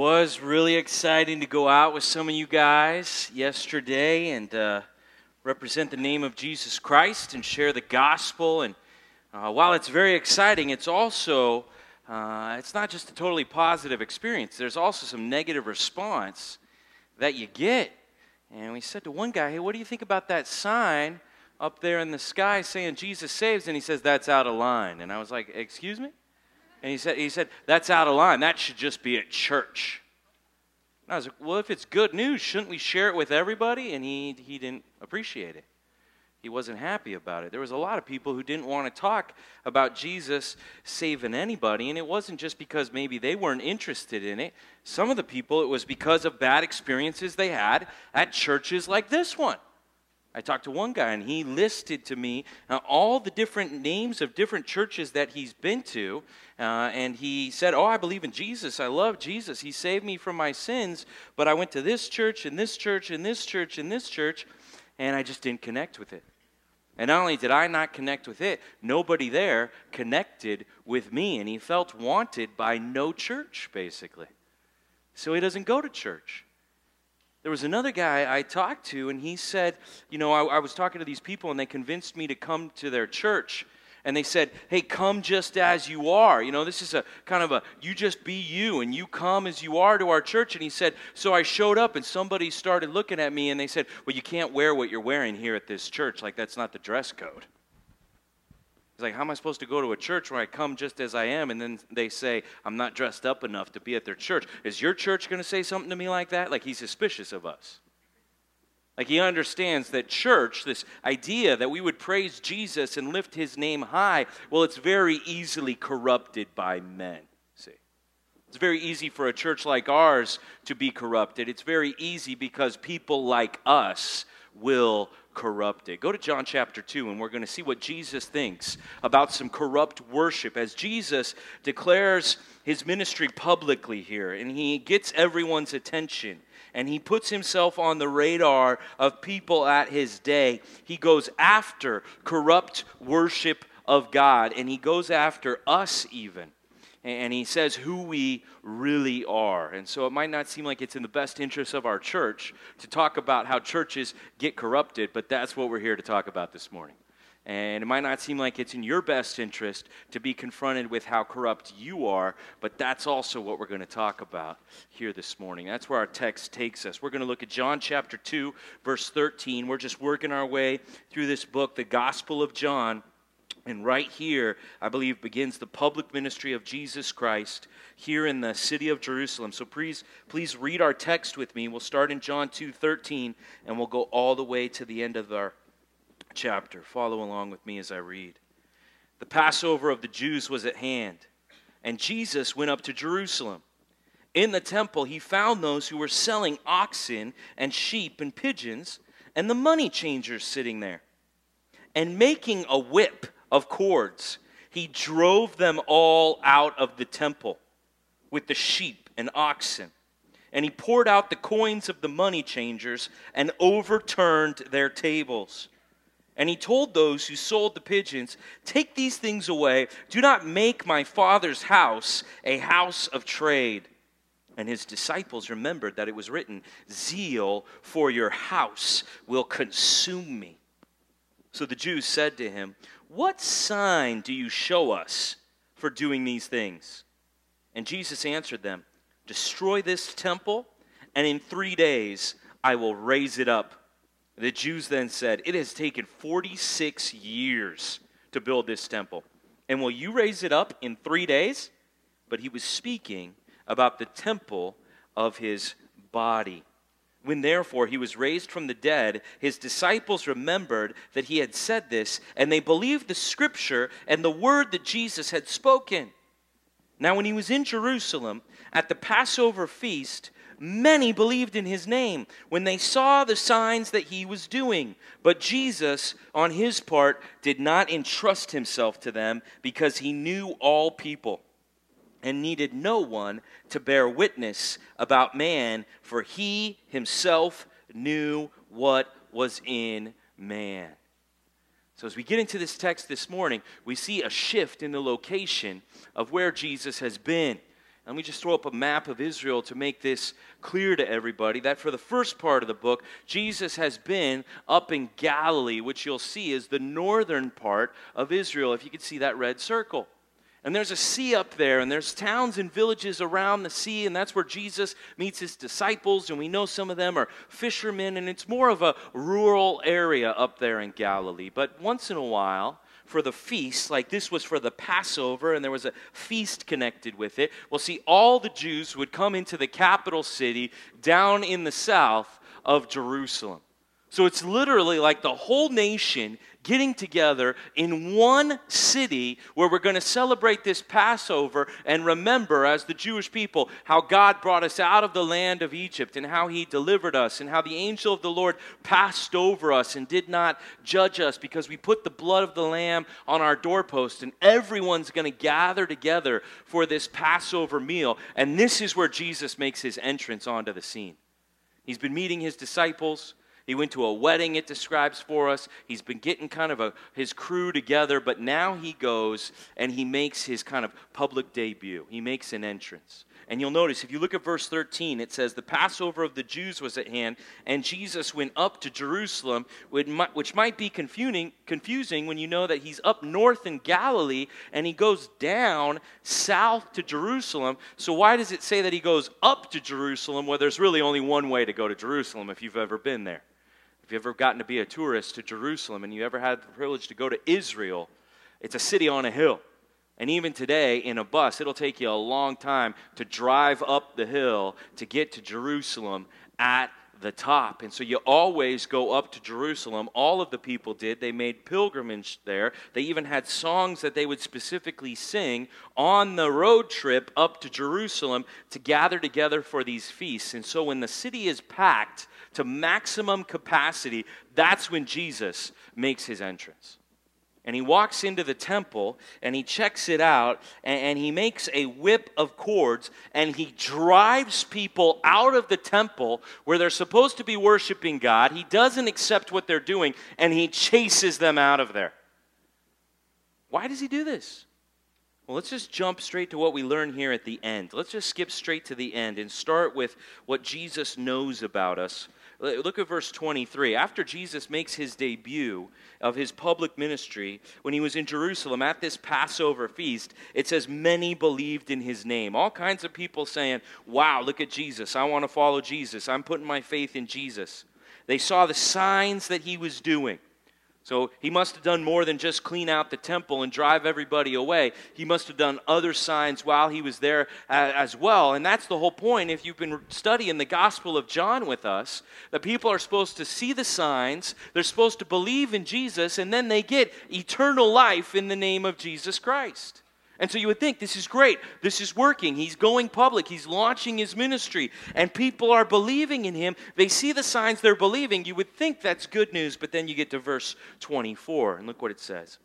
was really exciting to go out with some of you guys yesterday and uh, represent the name of Jesus Christ and share the gospel. And uh, while it's very exciting, it's also uh, it's not just a totally positive experience. There's also some negative response that you get. And we said to one guy, "Hey, what do you think about that sign up there in the sky saying Jesus saves?" And he says, "That's out of line." And I was like, "Excuse me?" And he said, he said, That's out of line. That should just be at church. And I was like, Well, if it's good news, shouldn't we share it with everybody? And he, he didn't appreciate it. He wasn't happy about it. There was a lot of people who didn't want to talk about Jesus saving anybody, and it wasn't just because maybe they weren't interested in it. Some of the people, it was because of bad experiences they had at churches like this one. I talked to one guy and he listed to me uh, all the different names of different churches that he's been to. Uh, and he said, Oh, I believe in Jesus. I love Jesus. He saved me from my sins. But I went to this church and this church and this church and this church, and I just didn't connect with it. And not only did I not connect with it, nobody there connected with me. And he felt wanted by no church, basically. So he doesn't go to church. There was another guy I talked to, and he said, You know, I, I, was talking to these people, and they convinced me to come to their church. And they said, Hey, come just as you are. You know, this is a kind of a you just be you, and you come as you are to our church. And he said, So I showed up, and somebody started looking at me, and they said, Well, you can't wear what you're wearing here at this church. Like, that's not the dress code. He's like, How am I supposed to go to a church where I come just as I am? And then they say, I'm not dressed up enough to be at their church. Is your church going to say something to me like that? Like he's suspicious of us. Like he understands that church, this idea that we would praise Jesus and lift his name high, well, it's very easily corrupted by men. See? It's very easy for a church like ours to be corrupted. It's very easy because people like us will corrupted. Go to John chapter 2, and we're going to see what Jesus thinks about some corrupt worship as Jesus declares his ministry publicly here, and he gets everyone's attention. And he puts himself on the radar of people at his day. He goes after corrupt worship of God, and he goes after us even and he says who we really are. And so it might not seem like it's in the best interest of our church to talk about how churches get corrupted, but that's what we're here to talk about this morning. And it might not seem like it's in your best interest to be confronted with how corrupt you are, but that's also what we're going to talk about here this morning. That's where our text takes us. We're going to look at John chapter 2, verse 13. We're just working our way through this book, the Gospel of John. And right here, I believe, begins the public ministry of Jesus Christ here in the city of Jerusalem. So please, please read our text with me. We'll start in John 2 13, and we'll go all the way to the end of our chapter. Follow along with me as I read. The Passover of the Jews was at hand, and Jesus went up to Jerusalem. In the temple, he found those who were selling oxen and sheep and pigeons, and the money changers sitting there. And making a whip, of cords. He drove them all out of the temple with the sheep and oxen. And he poured out the coins of the money changers and overturned their tables. And he told those who sold the pigeons, Take these things away. Do not make my father's house a house of trade. And his disciples remembered that it was written, Zeal for your house will consume me. So the Jews said to him, what sign do you show us for doing these things? And Jesus answered them, Destroy this temple, and in three days I will raise it up. The Jews then said, It has taken 46 years to build this temple. And will you raise it up in three days? But he was speaking about the temple of his body. When therefore he was raised from the dead, his disciples remembered that he had said this, and they believed the scripture and the word that Jesus had spoken. Now, when he was in Jerusalem at the Passover feast, many believed in his name when they saw the signs that he was doing. But Jesus, on his part, did not entrust himself to them because he knew all people and needed no one to bear witness about man, for he himself knew what was in man. So, as we get into this text this morning, we see a shift in the location of where Jesus has been. Let me just throw up a map of Israel to make this clear to everybody that for the first part of the book, Jesus has been up in Galilee, which you'll see is the northern part of Israel, if you can see that red circle. And there's a sea up there, and there's towns and villages around the sea, and that's where Jesus meets his disciples. And we know some of them are fishermen, and it's more of a rural area up there in Galilee. But once in a while, for the feast, like this was for the Passover, and there was a feast connected with it. Well, see, all the Jews would come into the capital city down in the south of Jerusalem. So it's literally like the whole nation getting together in one city where we're going to celebrate this Passover and remember, as the Jewish people, how God brought us out of the land of Egypt and how He delivered us and how the angel of the Lord passed over us and did not judge us because we put the blood of the Lamb on our doorpost. And everyone's going to gather together for this Passover meal. And this is where Jesus makes His entrance onto the scene. He's been meeting His disciples. He went to a wedding, it describes for us. He's been getting kind of a, his crew together, but now he goes and he makes his kind of public debut. He makes an entrance. And you'll notice, if you look at verse 13, it says, The Passover of the Jews was at hand, and Jesus went up to Jerusalem, which might be confusing, confusing when you know that he's up north in Galilee and he goes down south to Jerusalem. So, why does it say that he goes up to Jerusalem where there's really only one way to go to Jerusalem if you've ever been there? If you've ever gotten to be a tourist to Jerusalem and you ever had the privilege to go to Israel, it's a city on a hill. And even today, in a bus, it'll take you a long time to drive up the hill to get to Jerusalem at the top. And so you always go up to Jerusalem. All of the people did. They made pilgrimage there. They even had songs that they would specifically sing on the road trip up to Jerusalem to gather together for these feasts. And so when the city is packed, to maximum capacity, that's when Jesus makes his entrance. And he walks into the temple and he checks it out and, and, he makes a whip of cords and he drives people out of the temple where they're supposed to be worshiping God. He doesn't accept what they're doing and he chases them out of there. Why does he do this? Well, let's just jump straight to what we learn here at the end. Let's just skip straight to the end and start with what Jesus knows about us Look at verse 23. After Jesus makes his debut of his public ministry, when he was in Jerusalem at this Passover feast, it says, Many believed in his name. All kinds of people saying, Wow, look at Jesus. I want to follow Jesus. I'm putting my faith in Jesus. They saw the signs that he was doing. So he must have done more than just clean out the temple and drive everybody away. He must have done other signs while he was there as well. And that's the whole point. If you've been studying the Gospel of John with us, that people are supposed to see the signs, they're supposed to believe in Jesus, and then they get eternal life in the name of Jesus Christ. And so you would think this is great. This is working. He's going public. He's launching his ministry. And people are believing in him. They see the signs they're believing. You would think that's good news. But then you get to verse 24, and look what it says.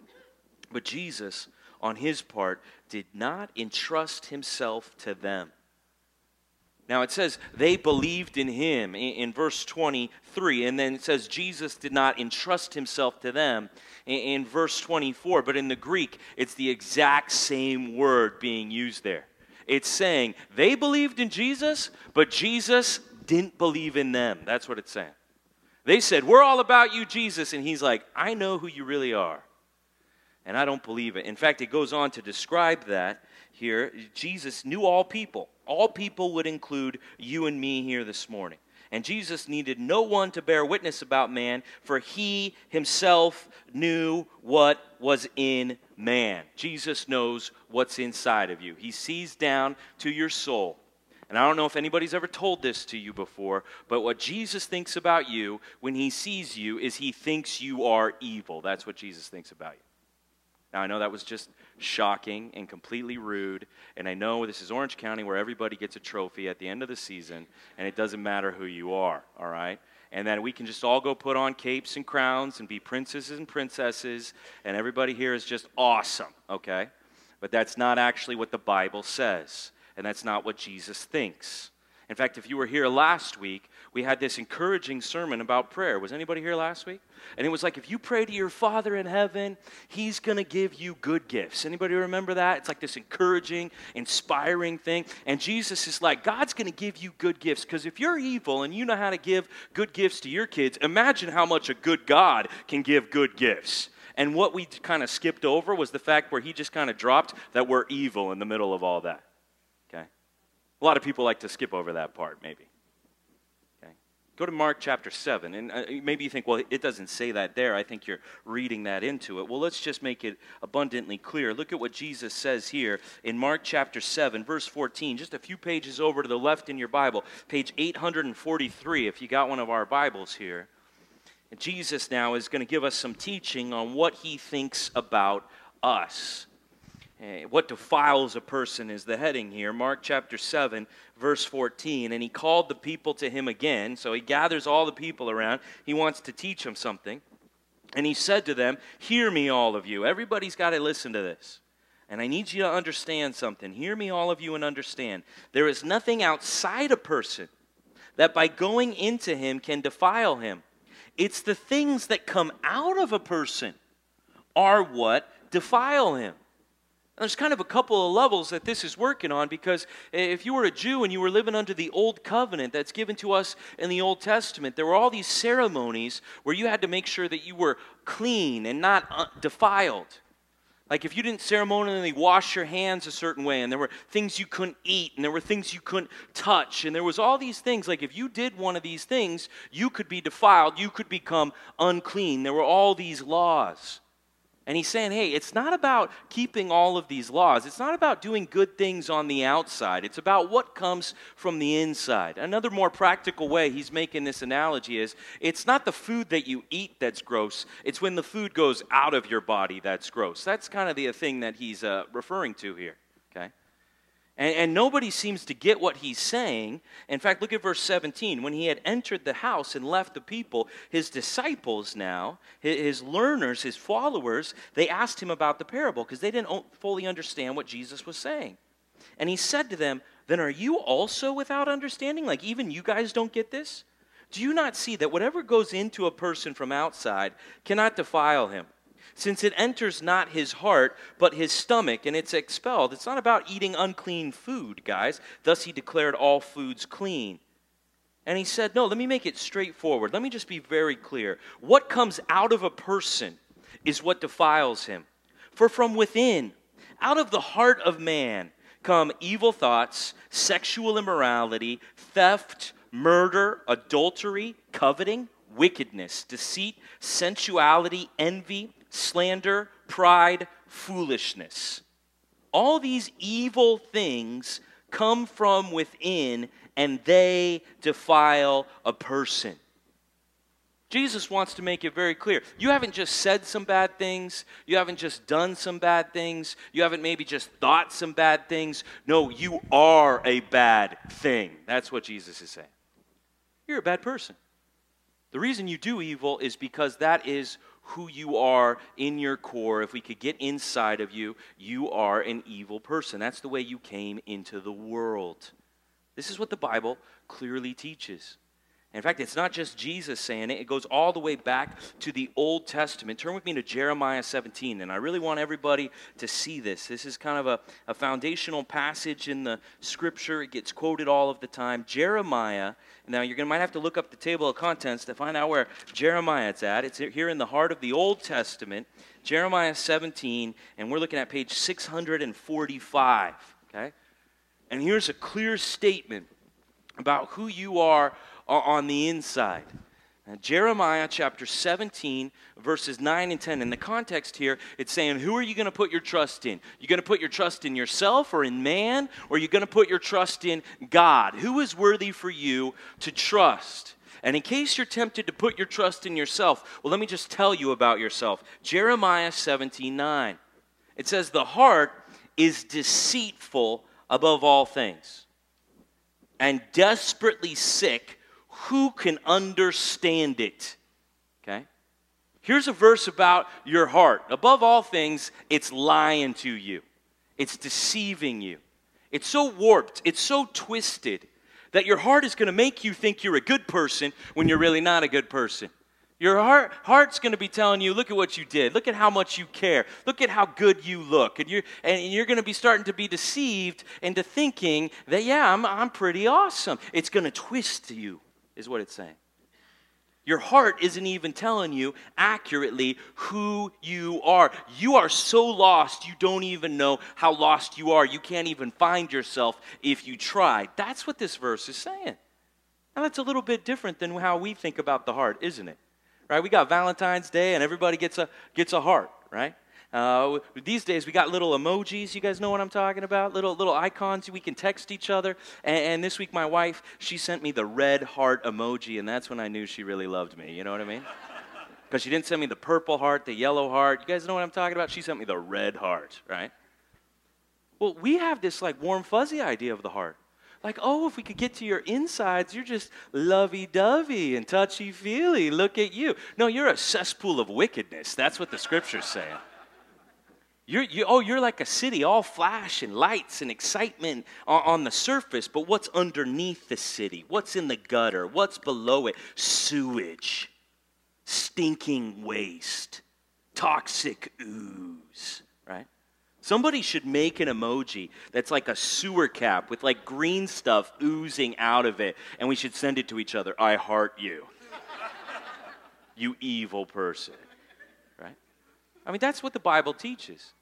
But Jesus, on his part, did not entrust himself to them. Now it says they believed in him in, in, verse 23, and then it says Jesus did not entrust himself to them in, verse 24, but in the Greek, it's the exact same word being used there. It's saying they believed in Jesus, but Jesus didn't believe in them. That's what it's saying. They said, We're all about you, Jesus. And he's like, I know who you really are. And I don't believe it. In fact, it goes on to describe that here. Jesus knew all people. All people would include you and me here this morning. And Jesus needed no one to bear witness about man, for he himself knew what was in man. Jesus knows what's inside of you, he sees down to your soul. And I don't know if anybody's ever told this to you before, but what Jesus thinks about you when he sees you is he thinks you are evil. That's what Jesus thinks about you. Now, I know that was just shocking and completely rude, and I know this is Orange County where everybody gets a trophy at the end of the season, and it doesn't matter who you are, all right? And that we can just all go put on capes and crowns and be princesses and princesses, and everybody here is just awesome, okay? But that's not actually what the Bible says, and that's not what Jesus thinks. In fact, if you were here last week, we had this encouraging sermon about prayer. Was anybody here last week? And it was like if you pray to your Father in heaven, He's going to give you good gifts. Anybody remember that? It's like this encouraging, inspiring thing. And Jesus is like, God's going to give you good gifts because if you're evil and you know how to give good gifts to your kids, imagine how much a good God can give good gifts. And what we kind of skipped over was the fact where He just kind of dropped that we're evil in the middle of all that. Okay? A lot of people like to skip over that part, maybe. Go to Mark chapter 7. And uh, maybe you think, well, it doesn't say that there. I think you're reading that into it. Well, let's just make it abundantly clear. Look at what Jesus says here in Mark chapter 7, verse 14, just a few pages over to the left in your Bible, page 843, if you got one of our Bibles here. And Jesus now is going to give us some teaching on what he thinks about us. Eh, what defiles a person is the heading here. Mark chapter 7, verse 14. And he called the people to him again. So he gathers all the people around. He wants to teach them something. And he said to them, Hear me, all of you. Everybody's got to listen to this. And I need you to understand something. Hear me, all of you, and understand. There is nothing outside a person that by going into him can defile him. It's the things that come out of a person are what defile him. There's kind of a couple of levels that this is working on because if you were a Jew and you were living under the old covenant that's given to us in the Old Testament, there were all these ceremonies where you had to make sure that you were clean and not uh, defiled. Like if you didn't ceremonially wash your hands a certain way, and there were things you couldn't eat, and there were things you couldn't touch, and there was all these things. Like if you did one of these things, you could be defiled, you could become unclean. There were all these laws. And he's saying, hey, it's not about keeping all of these laws. It's not about doing good things on the outside. It's about what comes from the inside. Another more practical way he's making this analogy is it's not the food that you eat that's gross, it's when the food goes out of your body that's gross. That's kind of the thing that he's uh, referring to here. And, and, nobody seems to get what he's saying. In fact, look at verse 17. When he had entered the house and left the people, his disciples now, his, his learners, his followers, they asked him about the parable because they didn't fully understand what Jesus was saying. And he said to them, Then are you also without understanding? Like, even you guys don't get this? Do you not see that whatever goes into a person from outside cannot defile him? Since it enters not his heart, but his stomach, and it's expelled. It's not about eating unclean food, guys. Thus he declared all foods clean. And he said, No, let me make it straightforward. Let me just be very clear. What comes out of a person is what defiles him. For from within, out of the heart of man, come evil thoughts, sexual immorality, theft, murder, adultery, coveting, wickedness, deceit, sensuality, envy slander, pride, foolishness. All these evil things come from within and they defile a person. Jesus wants to make it very clear. You haven't just said some bad things. You haven't just done some bad things. You haven't maybe just thought some bad things. No, you are a bad thing. That's what Jesus is saying. You're a bad person. The reason you do evil is because that is who you are in your core, if we could get inside of you, you are an evil person. That's the way you came into the world. This is what the Bible clearly teaches. In fact, it's not just Jesus saying it, it goes all the way back to the Old Testament. Turn with me to Jeremiah 17, and I really want everybody to see this. This is kind of a, a foundational passage in the scripture, it gets quoted all of the time. Jeremiah, now you're going to might have to look up the table of contents to find out where Jeremiah is at. It's here in the heart of the Old Testament, Jeremiah 17, and we're looking at page 645. Okay? And here's a clear statement about who you are on the inside. Now, Jeremiah chapter 17, verses 9 and 10. In the context here, it's saying, Who are you going to put your trust in? You're going to put your trust in yourself or in man? Or you're you going to put your trust in God? Who is worthy for you to trust? And in case you're tempted to put your trust in yourself, well, let me just tell you about yourself. Jeremiah 17, 9. It says, The heart is deceitful above all things and desperately sick who can understand it? Okay? Here's a verse about your heart. Above all things, it's lying to you, it's deceiving you. It's so warped, it's so twisted That your heart is going to make you think you're a good person when you're really not a good person. Your heart, heart's going to be telling you, look at what you did. Look at how much you care. Look at how good you look. And you're, and you're going to be starting to be deceived into thinking that, yeah, I'm, I'm pretty awesome. It's going to twist you, is what it's saying. Your heart isn't even telling you accurately who you are. You are so lost, you don't even know how lost you are. You can't even find yourself if you try. That's what this verse is saying. Now, that's a little bit different than how we think about the heart, isn't it? right? We got Valentine's Day, and everybody gets a gets a heart, right? Uh, these days we got little emojis. You guys know what I'm talking about? Little little icons we can text each other. And, and this week my wife she sent me the red heart emoji, and that's when I knew she really loved me. You know what I mean? Because she didn't send me the purple heart, the yellow heart. You guys know what I'm talking about? She sent me the red heart, right? Well, we have this like warm fuzzy idea of the heart. Like, oh, if we could get to your insides, you're just lovey dovey and touchy feely. Look at you. No, you're a cesspool of wickedness. That's what the scripture's saying. You're, you, oh, you're like a city, all flash and lights and excitement on, on the surface, but what's underneath the city? What's in the gutter? What's below it? Sewage, stinking waste, toxic ooze, right? Somebody should make an emoji that's like a sewer cap with like green stuff oozing out of it, and we should send it to each other. I heart you. you evil person. I mean, that's what the Bible teaches.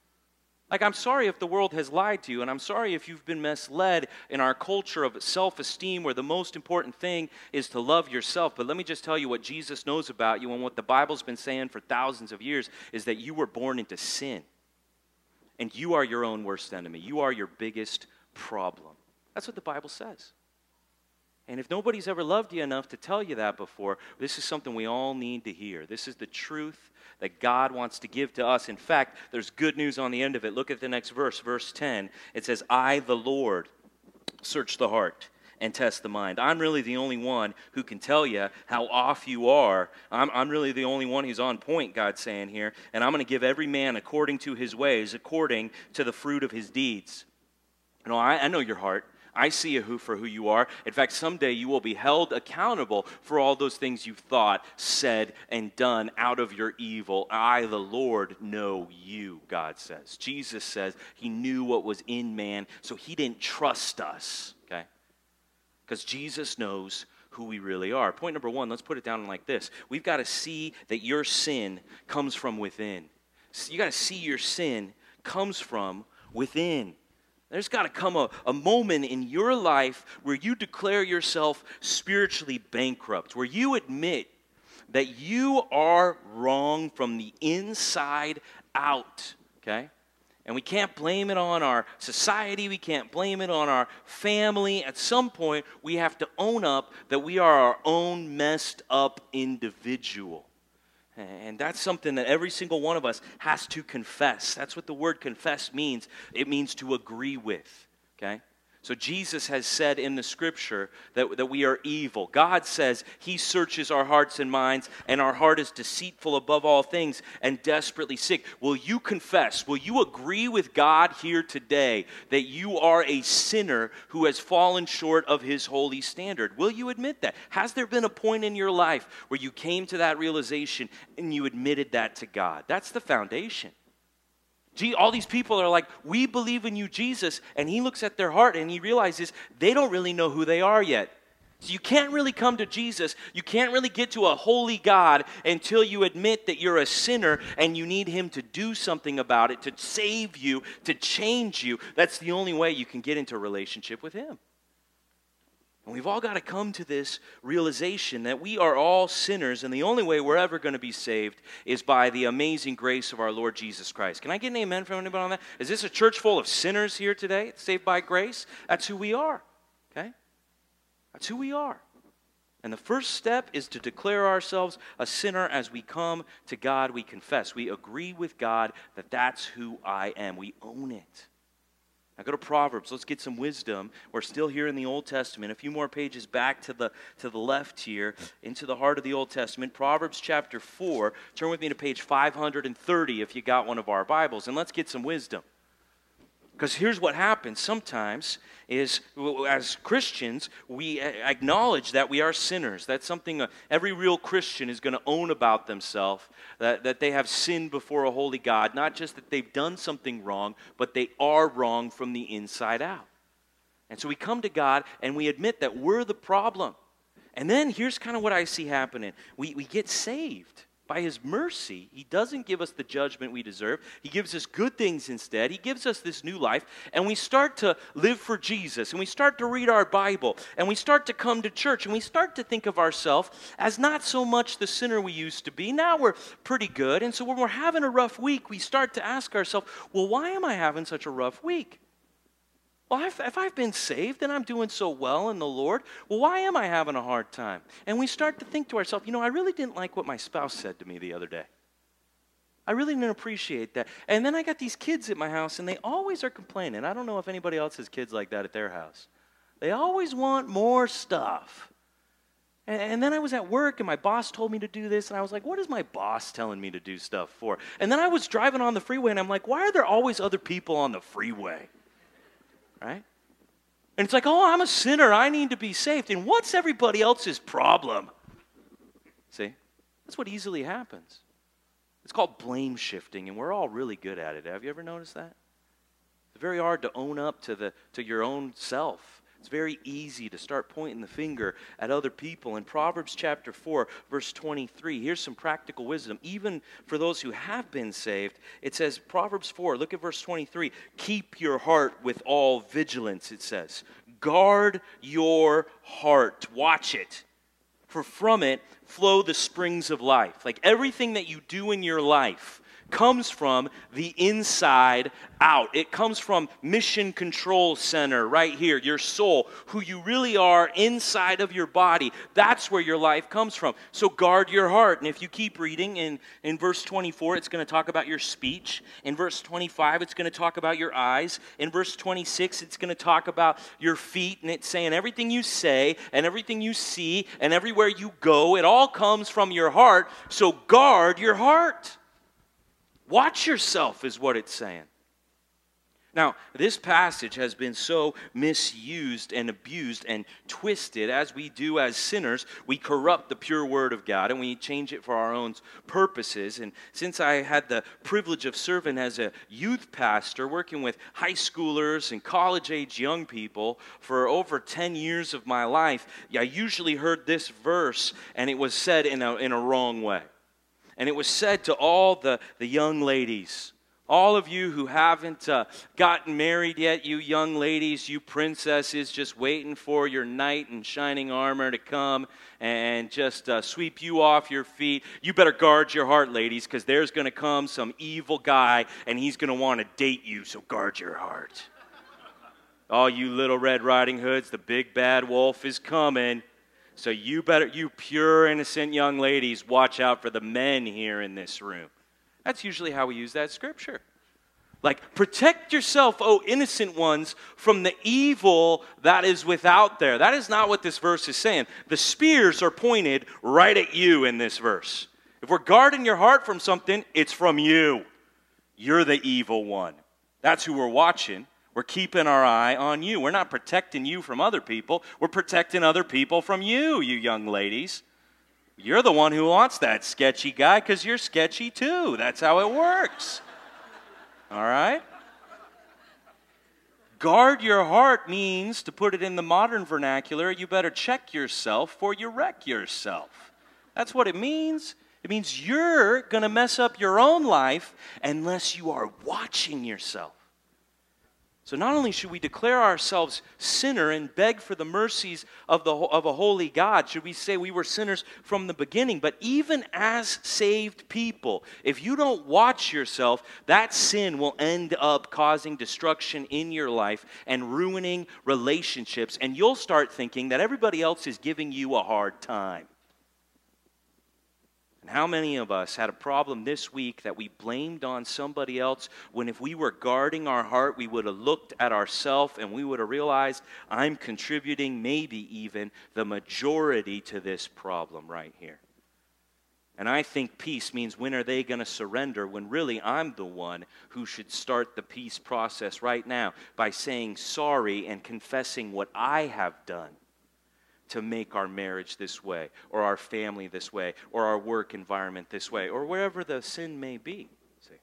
Like, I'm sorry if the world has lied to you, and I'm sorry if you've been misled in our culture of self esteem where the most important thing is to love yourself. But let me just tell you what Jesus knows about you and what the Bible's been saying for thousands of years is that you were born into sin. And you are your own worst enemy. You are your biggest problem. That's what the Bible says. And if nobody's ever loved you enough to tell you that before, this is something we all need to hear. This is the truth that God wants to give to us. In fact, there's good news on the end of it. Look at the next verse, verse 10. It says, I, the Lord, search the heart and test the mind. I'm really the only one who can tell you how off you are. I'm, I'm really the only one who's on point, God's saying here. And I'm going to give every man according to his ways, according to the fruit of his deeds. You know, I, I know your heart. I see you who for who you are. In fact, someday you will be held accountable for all those things you've thought, said, and done out of your evil. I, the Lord, know you, God says. Jesus says he knew what was in man, so he didn't trust us. Okay? because Jesus knows who we really are. Point number one, let's put it down like this we've got to see that your sin comes from within. You got to see your sin comes from within. There's got to come a, a moment in your life where you declare yourself spiritually bankrupt, where you admit that you are wrong from the inside out. Okay? And we can't blame it on our society. We can't blame it on our family. At some point, we have to own up that we are our own messed up individual. And that's something that every single one of us has to confess. That's what the word confess means. It means to agree with. Okay? So Jesus has said in the scripture that, that we are evil. God says he searches our hearts and minds, and our heart is deceitful above all things and desperately sick. Will you confess? Will you agree with God here today that you are a sinner who has fallen short of his holy standard? Will you admit that? Has there been a point in your life where you came to that realization and you admitted that to God? That's the foundation all these people are like, We believe in you, Jesus. And he looks at their heart and he realizes they don't really know who they are yet. So you can't really come to Jesus. You can't really get to a holy God until you admit that you're a sinner and you need him to do something about it, to save you, to change you. That's the only way you can get into a relationship with him. And we've all got to come to this realization that we are all sinners, and the only way we're ever going to be saved is by the amazing grace of our Lord Jesus Christ. Can I get an amen from anybody on that? Is this a church full of sinners here today, saved by grace? That's who we are, okay? That's who we are. And the first step is to declare ourselves a sinner as we come to God. We confess. We agree with God that that's who I am. We own it. Now go to Proverbs. Let's get some wisdom. We're still here in the Old Testament. A few more pages back to the to the left here, into the heart of the Old Testament. Proverbs chapter 4. Turn with me to page 530 if you got one of our Bibles, and let's get some wisdom. Because here's what happens sometimes is as Christians, we acknowledge that we are sinners. That's something uh, every real Christian is going to own about themselves that, that they have sinned before a holy God. Not just that they've done something wrong, but they are wrong from the inside out. And so we come to God and we admit that we're the problem. And then here's kind of what I see happening we, we get saved by his mercy, he doesn't give us the judgment we deserve. He gives us good things instead. He gives us this new life, and we start to live for Jesus, and we start to read our Bible, and we start to come to church, and we start to think of ourselves as not so much the sinner we used to be. Now we're pretty good, and so when we're having a rough week, we start to ask ourselves, well, why am I having such a rough week? Well, if I've been saved and I'm doing so well in the Lord, well, why am I having a hard time? And we start to think to ourselves, you know, I really didn't like what my spouse said to me the other day. I really didn't appreciate that. And then I got these kids at my house, and they always are complaining. I don't know if anybody else has kids like that at their house. They always want more stuff. And, and then I was at work, and my boss told me to do this, and I was like, what is my boss telling me to do stuff for? And then I was driving on the freeway, and I'm like, why are there always other people on the freeway? Right? And it's like, oh, I'm a sinner. I need to be saved. And what's everybody else's problem? See? That's what easily happens. It's called blame shifting, and we're all really good at it. Have you ever noticed that? It's very hard to own up to, the, to your own self. It's very easy to start pointing the finger at other people. In Proverbs chapter 4, verse 23, here's some practical wisdom. Even for those who have been saved, it says, Proverbs 4, look at verse 23. Keep your heart with all vigilance, it says. Guard your heart. Watch it. For from it flow the springs of life. Like everything that you do in your life comes from the inside out. It comes from Mission Control Center right here, your soul, who you really are inside of your body. That's where your life comes from. So guard your heart. And if you keep reading in, in verse 24, it's going to talk about your speech. In verse 25, it's going to talk about your eyes. In verse 26, it's going to talk about your feet. And it's saying everything you say and everything you see and everywhere you go, it all comes from your heart. So guard your heart. Watch yourself, is what it's saying. Now, this passage has been so misused and abused and twisted as we do as sinners. We corrupt the pure word of God and we change it for our own purposes. And since I had the privilege of serving as a youth pastor, working with high schoolers and college age young people for over 10 years of my life, I usually heard this verse and it was said in a, in a wrong way. And it was said to all the, the young ladies, all of you who haven't uh, gotten married yet, you young ladies, you princesses, just waiting for your knight in shining armor to come and just uh, sweep you off your feet. You better guard your heart, ladies, because there's going to come some evil guy and he's going to want to date you, so guard your heart. All you little Red Riding Hoods, the big bad wolf is coming. So you better, you pure, innocent young ladies, watch out for the men here in this room. That's usually how we use that scripture. Like, protect yourself, O innocent ones, from the evil that is without there. That is not what this verse is saying. The spears are pointed right at you in this verse. If we're guarding your heart from something, it's from you. You're the evil one. That's who we're watching. We're keeping our eye on you. We're not protecting you from other people. We're protecting other people from you, you young ladies. You're the one who wants that sketchy guy because you're sketchy too. That's how it works. All right? Guard your heart means, to put it in the modern vernacular, you better check yourself or you wreck yourself. That's what it means. It means you're going to mess up your own life unless you are watching yourself. So, not only should we declare ourselves sinner and beg for the mercies of, the, of a holy God, should we say we were sinners from the beginning, but even as saved people, if you don't watch yourself, that sin will end up causing destruction in your life and ruining relationships, and you'll start thinking that everybody else is giving you a hard time. And how many of us had a problem this week that we blamed on somebody else when if we were guarding our heart, we would have looked at ourselves and we would have realized I'm contributing maybe even the majority to this problem right here. And I think peace means when are they going to surrender when really I'm the one who should start the peace process right now by saying sorry and confessing what I have done to make our marriage this way, or our family this way, or our work environment this way, or wherever the sin may be. See?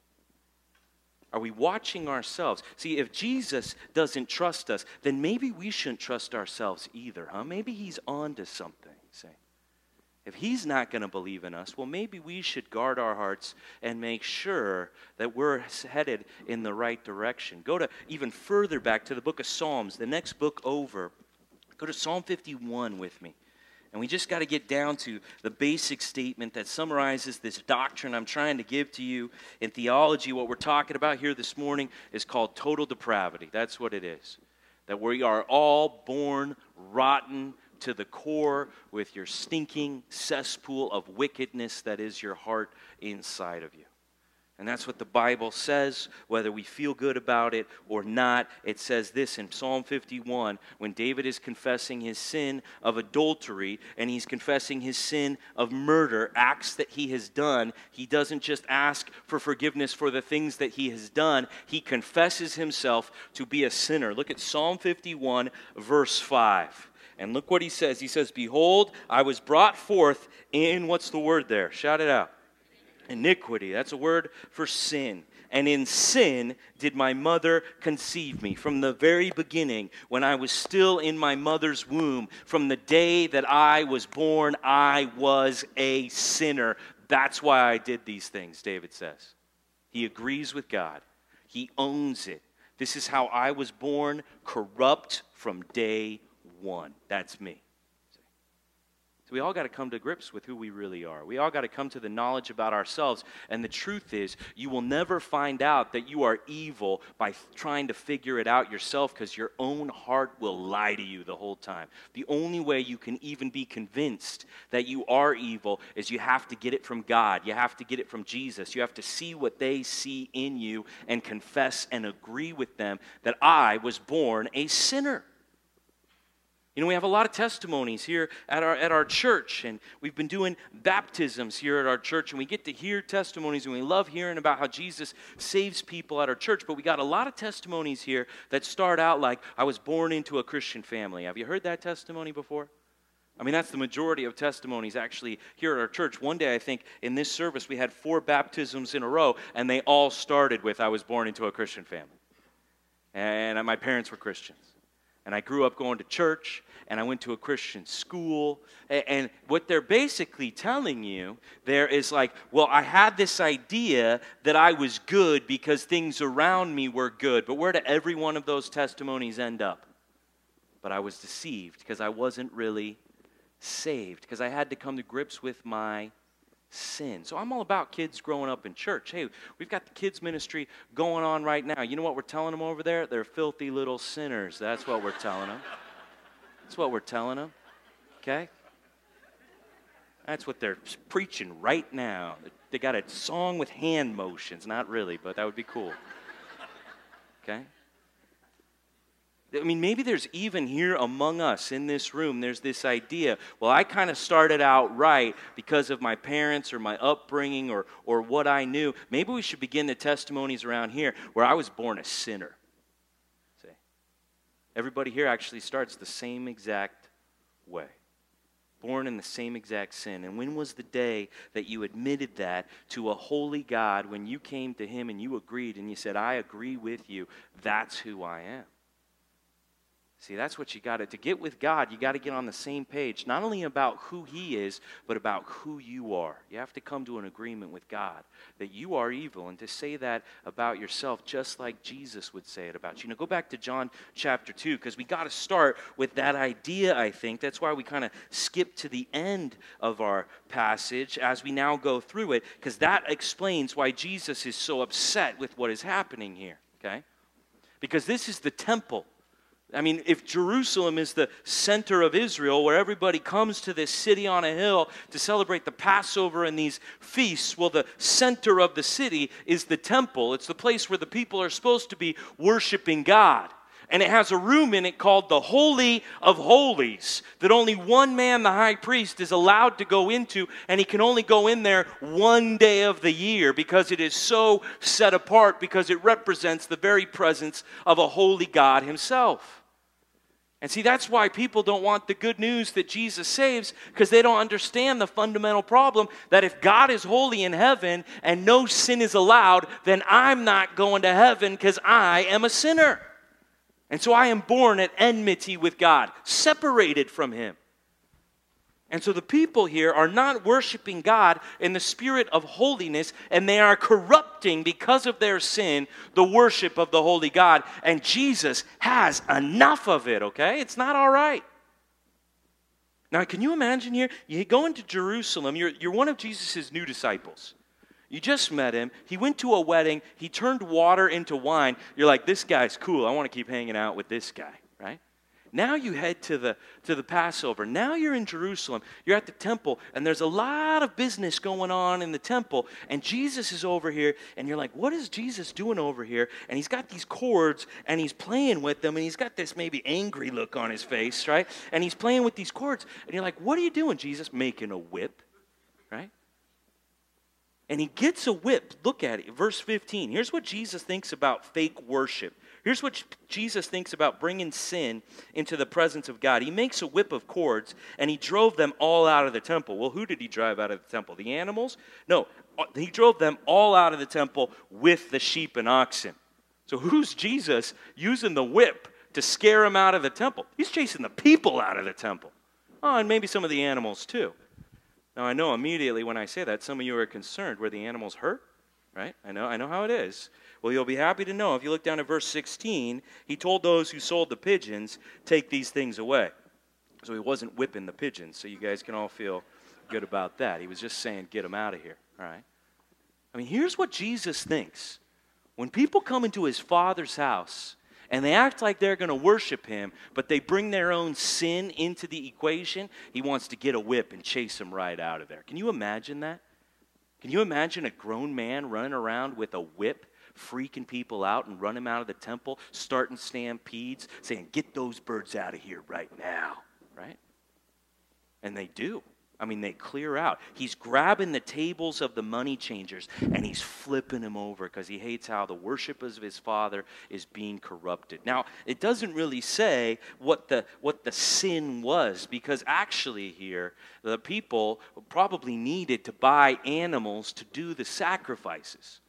Are we watching ourselves? See, if Jesus doesn't trust us, then maybe we shouldn't trust ourselves either, huh? Maybe he's on to something. See? If he's not going to believe in us, well, maybe we should guard our hearts and make sure that we're headed in the right direction. Go to even further back to the book of Psalms, the next book over. Go to Psalm 51 with me. And we just got to get down to the basic statement that summarizes this doctrine I'm trying to give to you in theology. What we're talking about here this morning is called total depravity. That's what it is. That we are all born rotten to the core with your stinking cesspool of wickedness that is your heart inside of you. And that's what the Bible says, whether we feel good about it or not. It says this in Psalm 51 when David is confessing his sin of adultery and he's confessing his sin of murder, acts that he has done. He doesn't just ask for forgiveness for the things that he has done, he confesses himself to be a sinner. Look at Psalm 51, verse 5. And look what he says. He says, Behold, I was brought forth in, what's the word there? Shout it out iniquity. That's a word for sin. And in sin did my mother conceive me. From the very beginning, when I was still in my mother's womb, from the day that I was born, I was a sinner. That's why I did these things, David says. He agrees with God, he owns it. This is how I was born, corrupt from day one. That's me. We all got to come to grips with who we really are. We all got to come to the knowledge about ourselves. And the truth is, you will never find out that you are evil by trying to figure it out yourself because your own heart will lie to you the whole time. The only way you can even be convinced that you are evil is you have to get it from God. You have to get it from Jesus. You have to see what they see in you and confess and agree with them that I was born a sinner. You know, we have a lot of testimonies here at our, at our church, and we've been doing baptisms here at our church, and we get to hear testimonies, and we love hearing about how Jesus saves people at our church. But we got a lot of testimonies here that start out like, I was born into a Christian family. Have you heard that testimony before? I mean, that's the majority of testimonies actually here at our church. One day, I think, in this service, we had four baptisms in a row, and they all started with, I was born into a Christian family. And my parents were Christians. And I grew up going to church and I went to a Christian school. And what they're basically telling you there is like, well, I had this idea that I was good because things around me were good. But where did every one of those testimonies end up? But I was deceived because I wasn't really saved because I had to come to grips with my sin. So I'm all about kids growing up in church. Hey, we've got the kids ministry going on right now. You know what we're telling them over there? They're filthy little sinners. That's what we're telling them. That's what we're telling them. Okay? That's what they're preaching right now. They got a song with hand motions. Not really, but that would be cool. Okay? I mean, maybe there's even here among us in this room, there's this idea, well, I kind of started out right because of my parents or my upbringing or, or what I knew. Maybe we should begin the testimonies around here where I was born a sinner. See? Everybody here actually starts the same exact way. Born in the same exact sin. And when was the day that you admitted that to a holy God when you came to Him and you agreed and you said, I agree with you, that's who I am? See, that's what you got to to get with God, you got to get on the same page, not only about who he is, but about who you are. You have to come to an agreement with God that you are evil and to say that about yourself just like Jesus would say it about you. Now go back to John chapter 2 because we got to start with that idea, I think. That's why we kind of skip to the end of our passage as we now go through it because that explains why Jesus is so upset with what is happening here, okay? Because this is the temple I mean, if Jerusalem is the center of Israel, where everybody comes to this city on a hill to celebrate the Passover and these feasts, well, the center of the city is the temple. It's the place where the people are supposed to be worshiping God. and it has a room in it called the Holy of Holies that only one man, the high priest, is allowed to go into, and he can only go in there one day of the year because it is so set apart because it represents the very presence of a holy God himself. And see, that's why people don't want the good news that Jesus saves because they don't understand the fundamental problem that if God is holy in heaven and no sin is allowed, then I'm not going to heaven because I am a sinner. And so I am born at enmity with God, separated from Him. And so the people here are not worshiping God in the spirit of holiness, and they are corrupting, because of their sin, the worship of the holy God. And Jesus has enough of it, okay? It's not all right. Now, can you imagine here? You go into Jerusalem, you're, you're one of Jesus' new disciples. You just met him. He went to a wedding. He turned water into wine. You're like, this guy's cool. I want to keep hanging out with this guy, right? Now you head to the, to the Passover. Now you're in Jerusalem. You're at the temple, and there's a lot of business going on in the temple. And Jesus is over here, and you're like, what is Jesus doing over here? And he's got these cords, and he's playing with them, and he's got this maybe angry look on his face, right? And he's playing with these cords. And you're like, what are you doing, Jesus? Making a whip, right? And he gets a whip. Look at it, verse 15. Here's what Jesus thinks about fake worship. Here's what Jesus thinks about bringing sin into the presence of God. He makes a whip of cords and he drove them all out of the temple. Well, who did he drive out of the temple? The animals? No, uh, he drove them all out of the temple with the sheep and oxen. So who's Jesus using the whip to scare them out of the temple? He's chasing the people out of the temple. Oh, and maybe some of the animals too. Now I know immediately when I say that some of you are concerned were the animals hurt? Right? I know I know how it is. Well, you'll be happy to know if you look down at verse 16, he told those who sold the pigeons, Take these things away. So he wasn't whipping the pigeons, so you guys can all feel good about that. He was just saying, Get them out of here. All right? I mean, here's what Jesus thinks when people come into his father's house, and they act like they're going to worship him, but they bring their own sin into the equation, he wants to get a whip and chase them right out of there. Can you imagine that? Can you imagine a grown man running around with a whip freaking people out and run them out of the temple, starting stampedes, saying, Get those birds out of here right now, right? And they do. I mean, they clear out. He's grabbing the tables of the money changers and he's flipping them over because he hates how the worship of his father is being corrupted. Now, it doesn't really say what the, what the sin was because actually, here, the people probably needed to buy animals to do the sacrifices.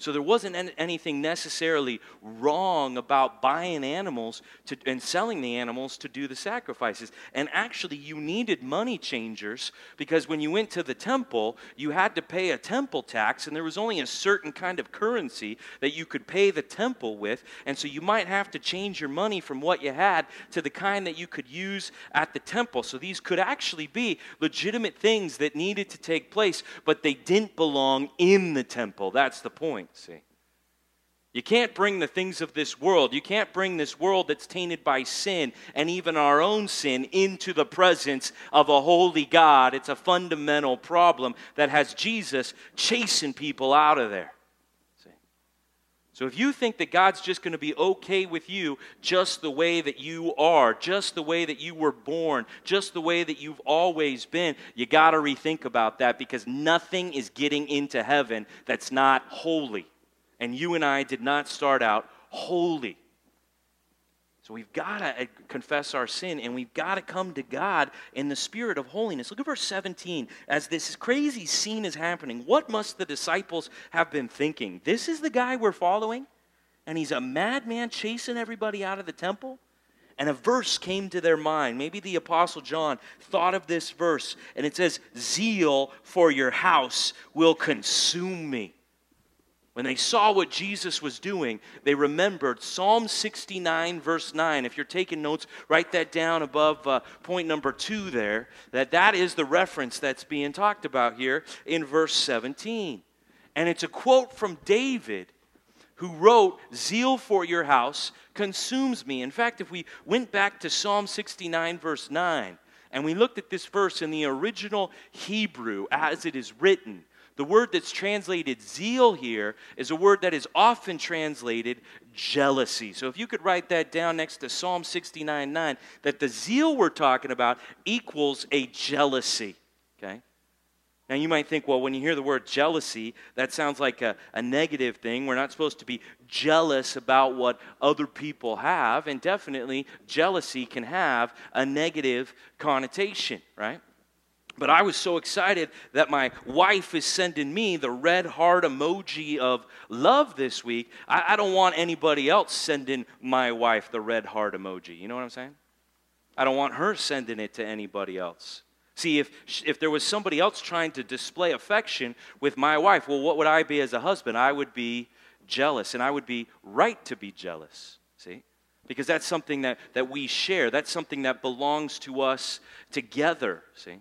So there wasn't anything necessarily wrong about buying animals to, and selling the animals to do the sacrifices. And actually, you needed money changers because when you went to the temple, you had to pay a temple tax, and there was only a certain kind of currency that you could pay the temple with. And so you might have to change your money from what you had to the kind that you could use at the temple. So these could actually be legitimate things that needed to take place, but they didn't belong in the temple. That's the point see. You can't bring the things of this world, you can't bring this world that's tainted by sin and even our own sin into the presence of a holy God. It's a fundamental problem that has Jesus chasing people out of there. So if you think that God's just going to be okay with you just the way that you are, just the way that you were born, just the way that you've always been, you got to rethink about that because nothing is getting into heaven that's not holy and you and I did not start out holy. So we've got to eh, confess our sin and we've got to come to God in the spirit of holiness. Look at verse 17. As this crazy scene is happening, what must the disciples have been thinking? This is the guy we're following, and he's a madman chasing everybody out of the temple? And a verse came to their mind. Maybe the Apostle John thought of this verse, and it says, Zeal for your house will consume me. When they saw what Jesus was doing, they remembered Psalm 69, verse 9. If you're taking notes, write that down above uh, point number two there, that that is the reference that's being talked about here in verse 17. And it's a quote from David who wrote, Zeal for your house consumes me. In fact, if we went back to Psalm 69, verse 9, and we looked at this verse in the original Hebrew as it is written, The word that's translated zeal here is a word that is often translated jealousy. So if you could write that down next to Psalm 69 9, that the zeal we're talking about equals a jealousy. Okay? Now, you might think, well, when you hear the word jealousy, that sounds like a, a, negative thing. We're not supposed to be jealous about what other people have, and definitely jealousy can have a negative connotation, right? But I was so excited that my wife is sending me the red heart emoji of love this week. I, I don't want anybody else sending my wife the red heart emoji. You know what I'm saying? I don't want her sending it to anybody else. See, if, if there was somebody else trying to display affection with my wife, well, what would I be as a husband? I would be jealous, and I would be right to be jealous. See? Because that's something that, that we share, that's something that belongs to us together. See?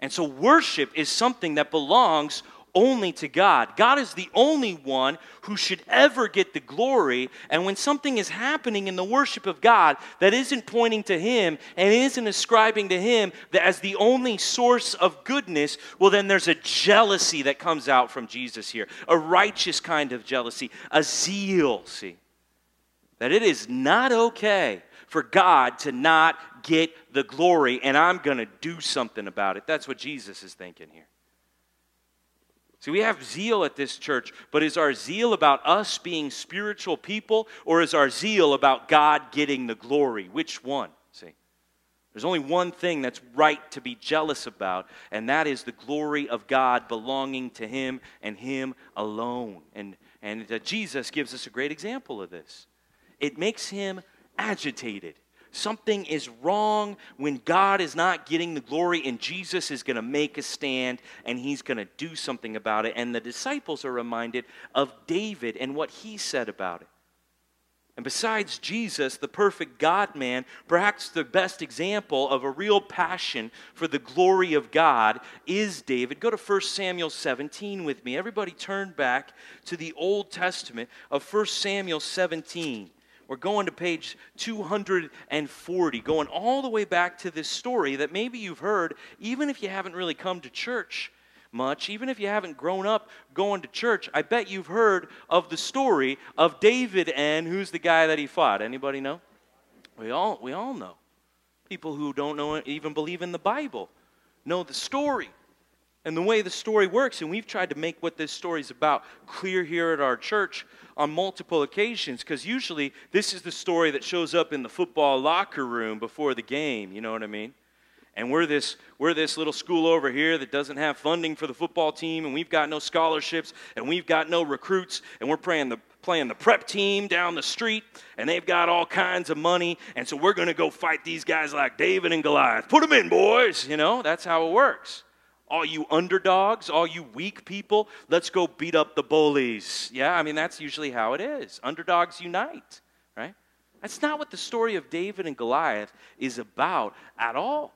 And so worship is something that belongs only to God. God is the only one who should ever get the glory. And when something is happening in the worship of God that isn't pointing to Him and isn't ascribing to Him as the only source of goodness, well, then there's a jealousy that comes out from Jesus here, a righteous kind of jealousy, a zeal, see, that it is not okay for God to not get the glory, and I'm going to do something about it. That's what Jesus is thinking here. See, we have zeal at this church, but is our zeal about us being spiritual people, or is our zeal about God getting the glory? Which one? See, there's only one thing that's right to be jealous about, and that is the glory of God belonging to Him and Him alone. And, and uh, Jesus gives us a great example of this. It makes Him agitated Something is wrong when God is not getting the glory, and Jesus is going to make a stand and he's going to do something about it. And the disciples are reminded of David and what he said about it. And besides Jesus, the perfect God man, perhaps the best example of a real passion for the glory of God is David. Go to 1 Samuel 17 with me. Everybody turn back to the Old Testament of 1 Samuel 17. We're going to page 240, going all the way back to this story that maybe you've heard, even if you haven't really come to church much, even if you haven't grown up going to church, I bet you've heard of the story of David and who's the guy that he fought. Anybody know? We all, we all know. People who don't know even believe in the Bible know the story and the way the story works. And we've tried to make what this story is about clear here at our church on multiple occasions because usually this is the story that shows up in the football locker room before the game. You know what I mean? And we're this, we're this little school over here that doesn't have funding for the football team, and we've got no scholarships, and we've got no recruits, and we're playing the, playing the prep team down the street, and they've got all kinds of money, and so we're going to go fight these guys like David and Goliath. Put them in, boys. You know, that's how it works all you underdogs, all you weak people, let's go beat up the bullies. Yeah, I mean, that's usually how it is. Underdogs unite, right? That's not what the story of David and Goliath is about at all.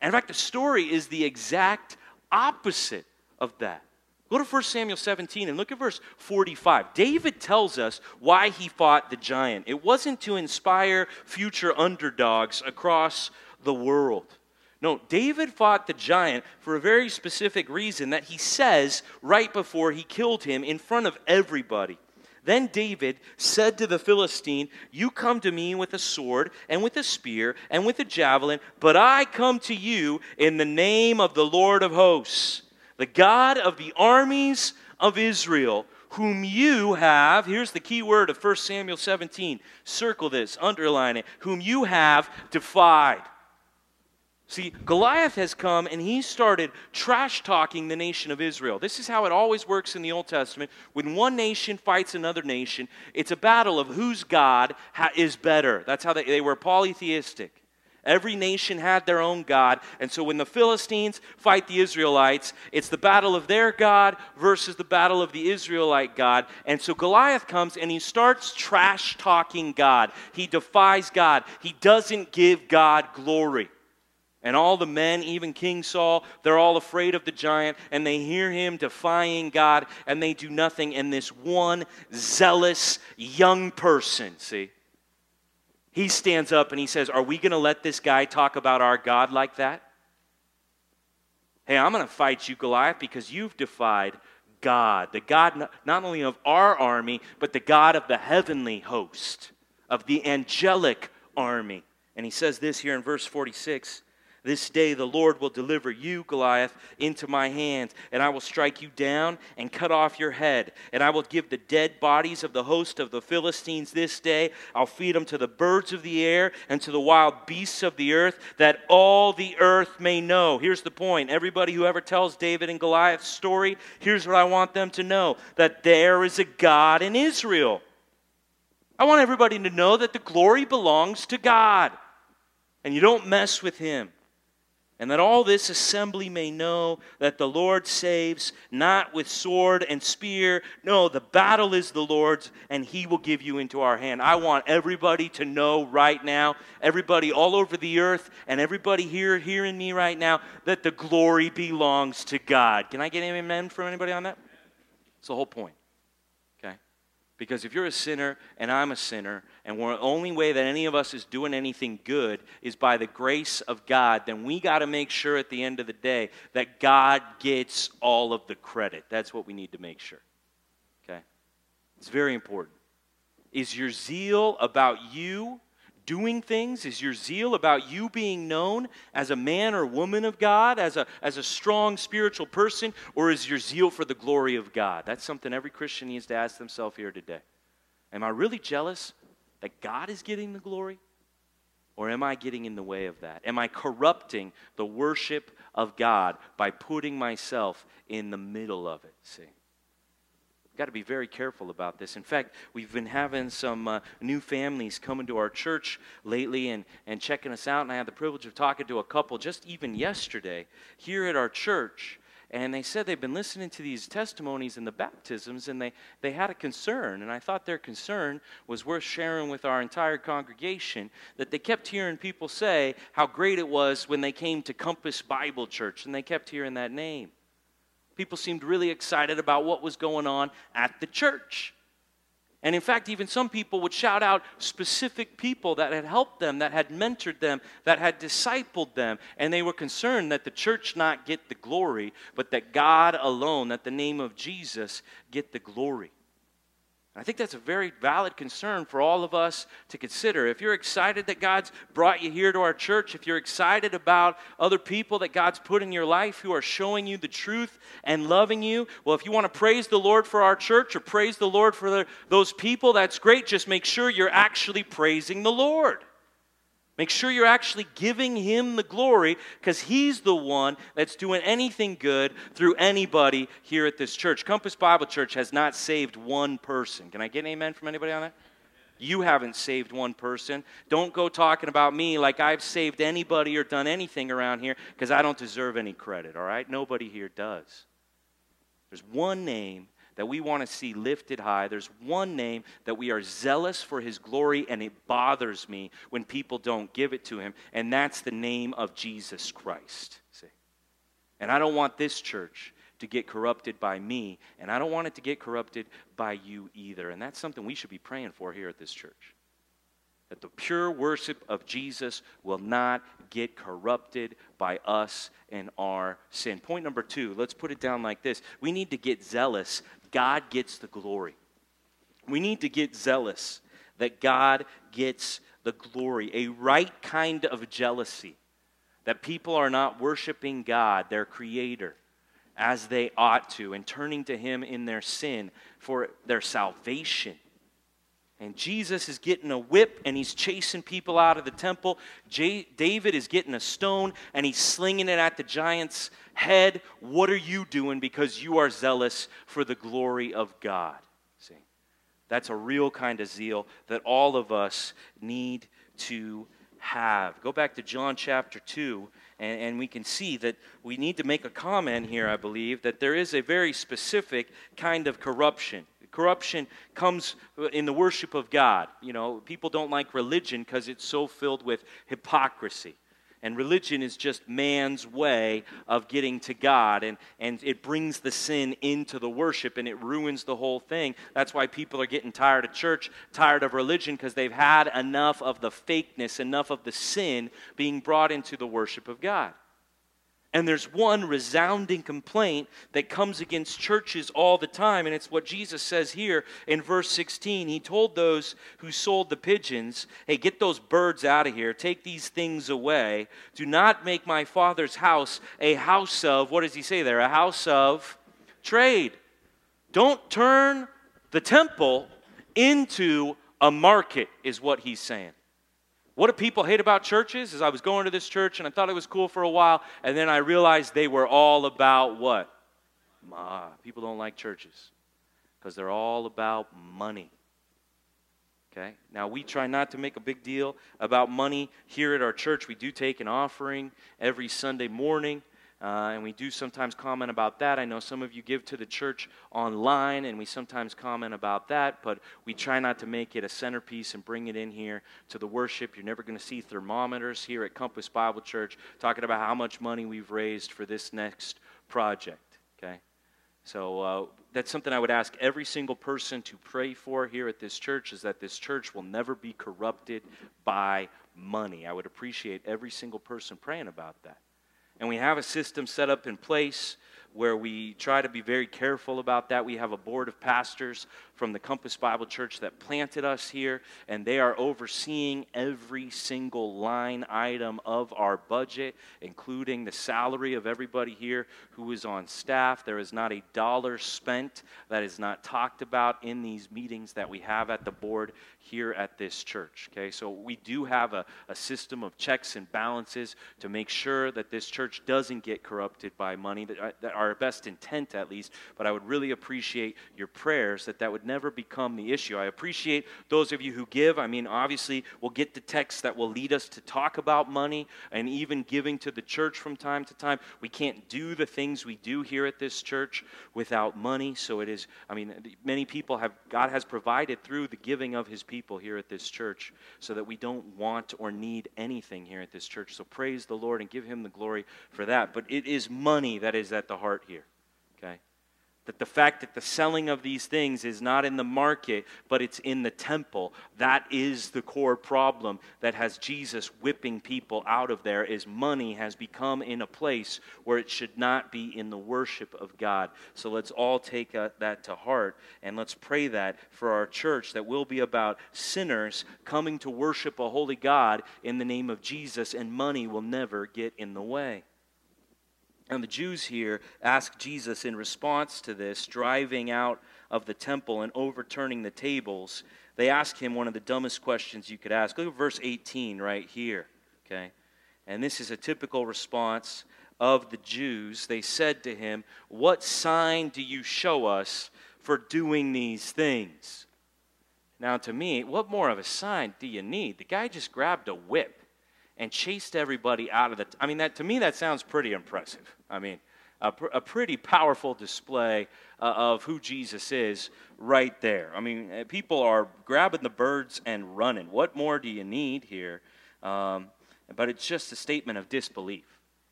And in fact, the story is the exact opposite of that. Go to 1 Samuel 17 and look at verse 45. David tells us why he fought the giant. It wasn't to inspire future underdogs across the world. No, David fought the giant for a very specific reason that he says right before he killed him in front of everybody. Then David said to the Philistine, You come to me with a sword and with a spear and with a javelin, but I come to you in the name of the Lord of hosts, the God of the armies of Israel, whom you have, here's the key word of 1 Samuel 17, circle this, underline it, whom you have defied. See, Goliath has come and he started trash talking the nation of Israel. This is how it always works in the Old Testament. When one nation fights another nation, it's a battle of whose God is better. That's how they, they were polytheistic. Every nation had their own God. And so when the Philistines fight the Israelites, it's the battle of their God versus the battle of the Israelite God. And so Goliath comes and he starts trash talking God. He defies God, he doesn't give God glory. And all the men, even King Saul, they're all afraid of the giant and they hear him defying God and they do nothing. And this one zealous young person, see, he stands up and he says, Are we going to let this guy talk about our God like that? Hey, I'm going to fight you, Goliath, because you've defied God, the God not only of our army, but the God of the heavenly host, of the angelic army. And he says this here in verse 46 this day the Lord will deliver you, Goliath, into my hands, and I will strike you down and cut off your head. And I will give the dead bodies of the host of the Philistines this day. I'll feed them to the birds of the air and to the wild beasts of the earth, that all the earth may know. Here's the point everybody who ever tells David and Goliath's story, here's what I want them to know that there is a God in Israel. I want everybody to know that the glory belongs to God, and you don't mess with him and that all this assembly may know that the Lord saves not with sword and spear. No, the battle is the Lord's, and he will give you into our hand. I want everybody to know right now, everybody all over the earth, and everybody here hearing me right now, that the glory belongs to God. Can I get an amen from anybody on that? It's the whole point. Because if you're a sinner and I'm a sinner, and the only way that any of us is doing anything good is by the grace of God, then we got to make sure at the end of the day that God gets all of the credit. That's what we need to make sure. Okay? It's very important. Is your zeal about you doing things? Is your zeal about you being known as a man or woman of God, as a, as a strong spiritual person, or is your zeal for the glory of God? That's something every Christian needs to ask themselves here today. Am I really jealous that God is getting the glory? Or am I getting in the way of that? Am I corrupting the worship of God by putting myself in the middle of it? See? Got to be very careful about this. In fact, we've been having some uh, new families coming to our church lately and, and checking us out. And I had the privilege of talking to a couple just even yesterday here at our church. And they said they've been listening to these testimonies and the baptisms, and they, they had a concern. And I thought their concern was worth sharing with our entire congregation that they kept hearing people say how great it was when they came to Compass Bible Church, and they kept hearing that name. People seemed really excited about what was going on at the church. And in fact, even some people would shout out specific people that had helped them, that had mentored them, that had discipled them. And they were concerned that the church not get the glory, but that God alone, that the name of Jesus, get the glory. I think that's a very valid concern for all of us to consider. If you're excited that God's brought you here to our church, if you're excited about other people that God's put in your life who are showing you the truth and loving you, well, if you want to praise the Lord for our church or praise the Lord for the, those people, that's great. Just make sure you're actually praising the Lord. Make sure you're actually giving him the glory because he's the one that's doing anything good through anybody here at this church. Compass Bible Church has not saved one person. Can I get an amen from anybody on that? You haven't saved one person. Don't go talking about me like I've saved anybody or done anything around here because I don't deserve any credit, all right? Nobody here does. There's one name that we want to see lifted high. There's one name that we are zealous for his glory, and it bothers me when people don't give it to him, and that's the name of Jesus Christ. See? And I don't want this church to get corrupted by me, and I don't want it to get corrupted by you either. And that's something we should be praying for here at this church. That the pure worship of Jesus will not get corrupted by us and our sin. Point number two, let's put it down like this. We need to get zealous God gets the glory. We need to get zealous that God gets the glory, a right kind of jealousy, that people are not worshiping God, their creator, as they ought to, and turning to Him in their sin for their salvation. And Jesus is getting a whip and he's chasing people out of the temple. J- David is getting a stone and he's slinging it at the giant's head. What are you doing because you are zealous for the glory of God? See, that's a real kind of zeal that all of us need to have. Go back to John chapter 2, and, and, we can see that we need to make a comment here, I believe, that there is a very specific kind of corruption. Corruption comes uh, in the worship of God. You know, people don't like religion because it's so filled with hypocrisy. And religion is just man's way of getting to God. And, and it brings the sin into the worship and it ruins the whole thing. That's why people are getting tired of church, tired of religion, because they've had enough of the fakeness, enough of the sin being brought into the worship of God. And there's one resounding complaint that comes against churches all the time, and it's what Jesus says here in verse 16. He told those who sold the pigeons, Hey, get those birds out of here, take these things away. Do not make my father's house a house of, what does he say there? A house of trade. Don't turn the temple into a market, is what he's saying. What do people hate about churches? Is I was going to this church and I thought it was cool for a while, and then I realized they were all about what? Ah, people don't like churches because they're all about money. Okay? Now, we try not to make a big deal about money here at our church. We do take an offering every Sunday morning. Uh, and we do sometimes comment about that. I know some of you give to the church online, and we sometimes comment about that, but we try not to make it a centerpiece and bring it in here to the worship. You're never going to see thermometers here at Compass Bible Church talking about how much money we've raised for this next project, okay? So uh, that's something I would ask every single person to pray for here at this church is that this church will never be corrupted by money. I would appreciate every single person praying about that. And we have a system set up in place where we try to be very careful about that. We have a board of pastors from the Compass Bible Church that planted us here, and they are overseeing every single line item of our budget, including the salary of everybody here who is on staff. There is not a dollar spent that is not talked about in these meetings that we have at the board here at this church. Okay, so we do have a, a system of checks and balances to make sure that this church doesn't get corrupted by money, that, uh, that our best intent at least, but I would really appreciate your prayers that that would never become the issue. I appreciate those of you who give. I mean, obviously, we'll get the texts that will lead us to talk about money and even giving to the church from time to time. We can't do the things we do here at this church without money, so it is, I mean, many people have, God has provided through the giving of his people here at this church so that we don't want or need anything here at this church. So praise the Lord and give him the glory for that. But it is money that is at the heart here. Okay? That the fact that the selling of these things is not in the market, but it's in the temple, that is the core problem that has Jesus whipping people out of there is money has become in a place where it should not be in the worship of God. So let's all take uh, that to heart and let's pray that for our church that will be about sinners coming to worship a holy God in the name of Jesus and money will never get in the way. And the Jews here ask Jesus in response to this, driving out of the temple and overturning the tables, they ask him one of the dumbest questions you could ask. Look at verse 18 right here, okay? And this is a typical response of the Jews. They said to him, What sign do you show us for doing these things? Now, to me, what more of a sign do you need? The guy just grabbed a whip and chased everybody out of the. T- I mean, that to me that sounds pretty impressive. I mean, a, pr- a pretty powerful display uh, of who Jesus is right there. I mean, uh, people are grabbing the birds and running. What more do you need here? Um, but it's just a statement of disbelief.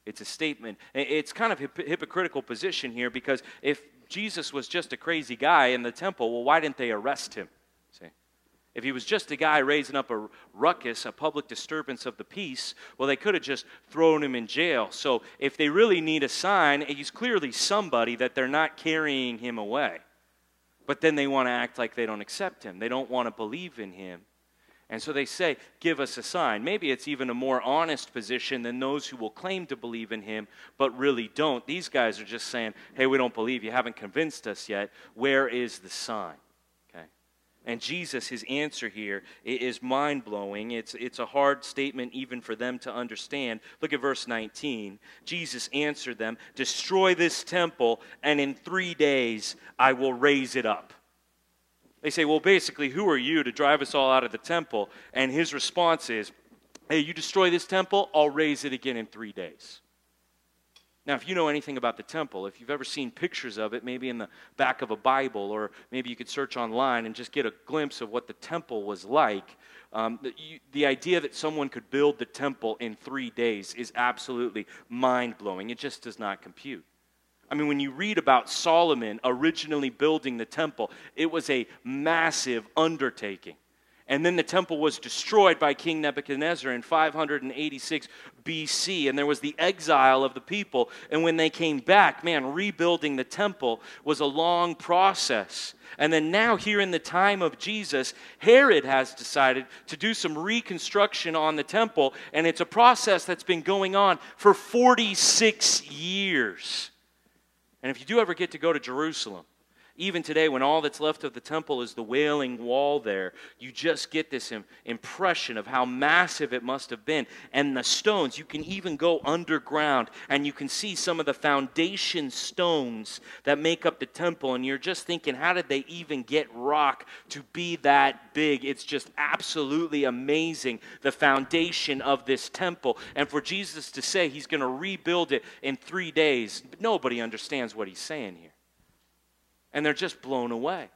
It's a statement. It's kind of hip- hypocritical position here because if Jesus was just a crazy guy in the temple, well, why didn't they arrest him? If he was just a guy raising up a ruckus, a public disturbance of the peace, well, they could have just thrown him in jail. So if they really need a sign, he's clearly somebody that they're not carrying him away. But then they want to act like they don't accept him, they don't want to believe in him. And so they say, Give us a sign. Maybe it's even a more honest position than those who will claim to believe in him, but really don't. These guys are just saying, Hey, we don't believe. You haven't convinced us yet. Where is the sign? And Jesus, his answer here is mind blowing. It's, it's a hard statement even for them to understand. Look at verse 19. Jesus answered them Destroy this temple, and in three days I will raise it up. They say, Well, basically, who are you to drive us all out of the temple? And his response is, Hey, you destroy this temple, I'll raise it again in three days. Now, if you know anything about the temple, if you've ever seen pictures of it, maybe in the back of a Bible, or maybe you could search online and just get a glimpse of what the temple was like, um, the, you, the idea that someone could build the temple in three days is absolutely mind blowing. It just does not compute. I mean, when you read about Solomon originally building the temple, it was a massive undertaking. And then the temple was destroyed by King Nebuchadnezzar in 586 BC. And there was the exile of the people. And when they came back, man, rebuilding the temple was a long process. And then now, here in the time of Jesus, Herod has decided to do some reconstruction on the temple. And it's a process that's been going on for 46 years. And if you do ever get to go to Jerusalem, even today, when all that's left of the temple is the wailing wall there, you just get this impression of how massive it must have been. And the stones, you can even go underground and you can see some of the foundation stones that make up the temple. And you're just thinking, how did they even get rock to be that big? It's just absolutely amazing, the foundation of this temple. And for Jesus to say he's going to rebuild it in three days, nobody understands what he's saying here and they're just blown away.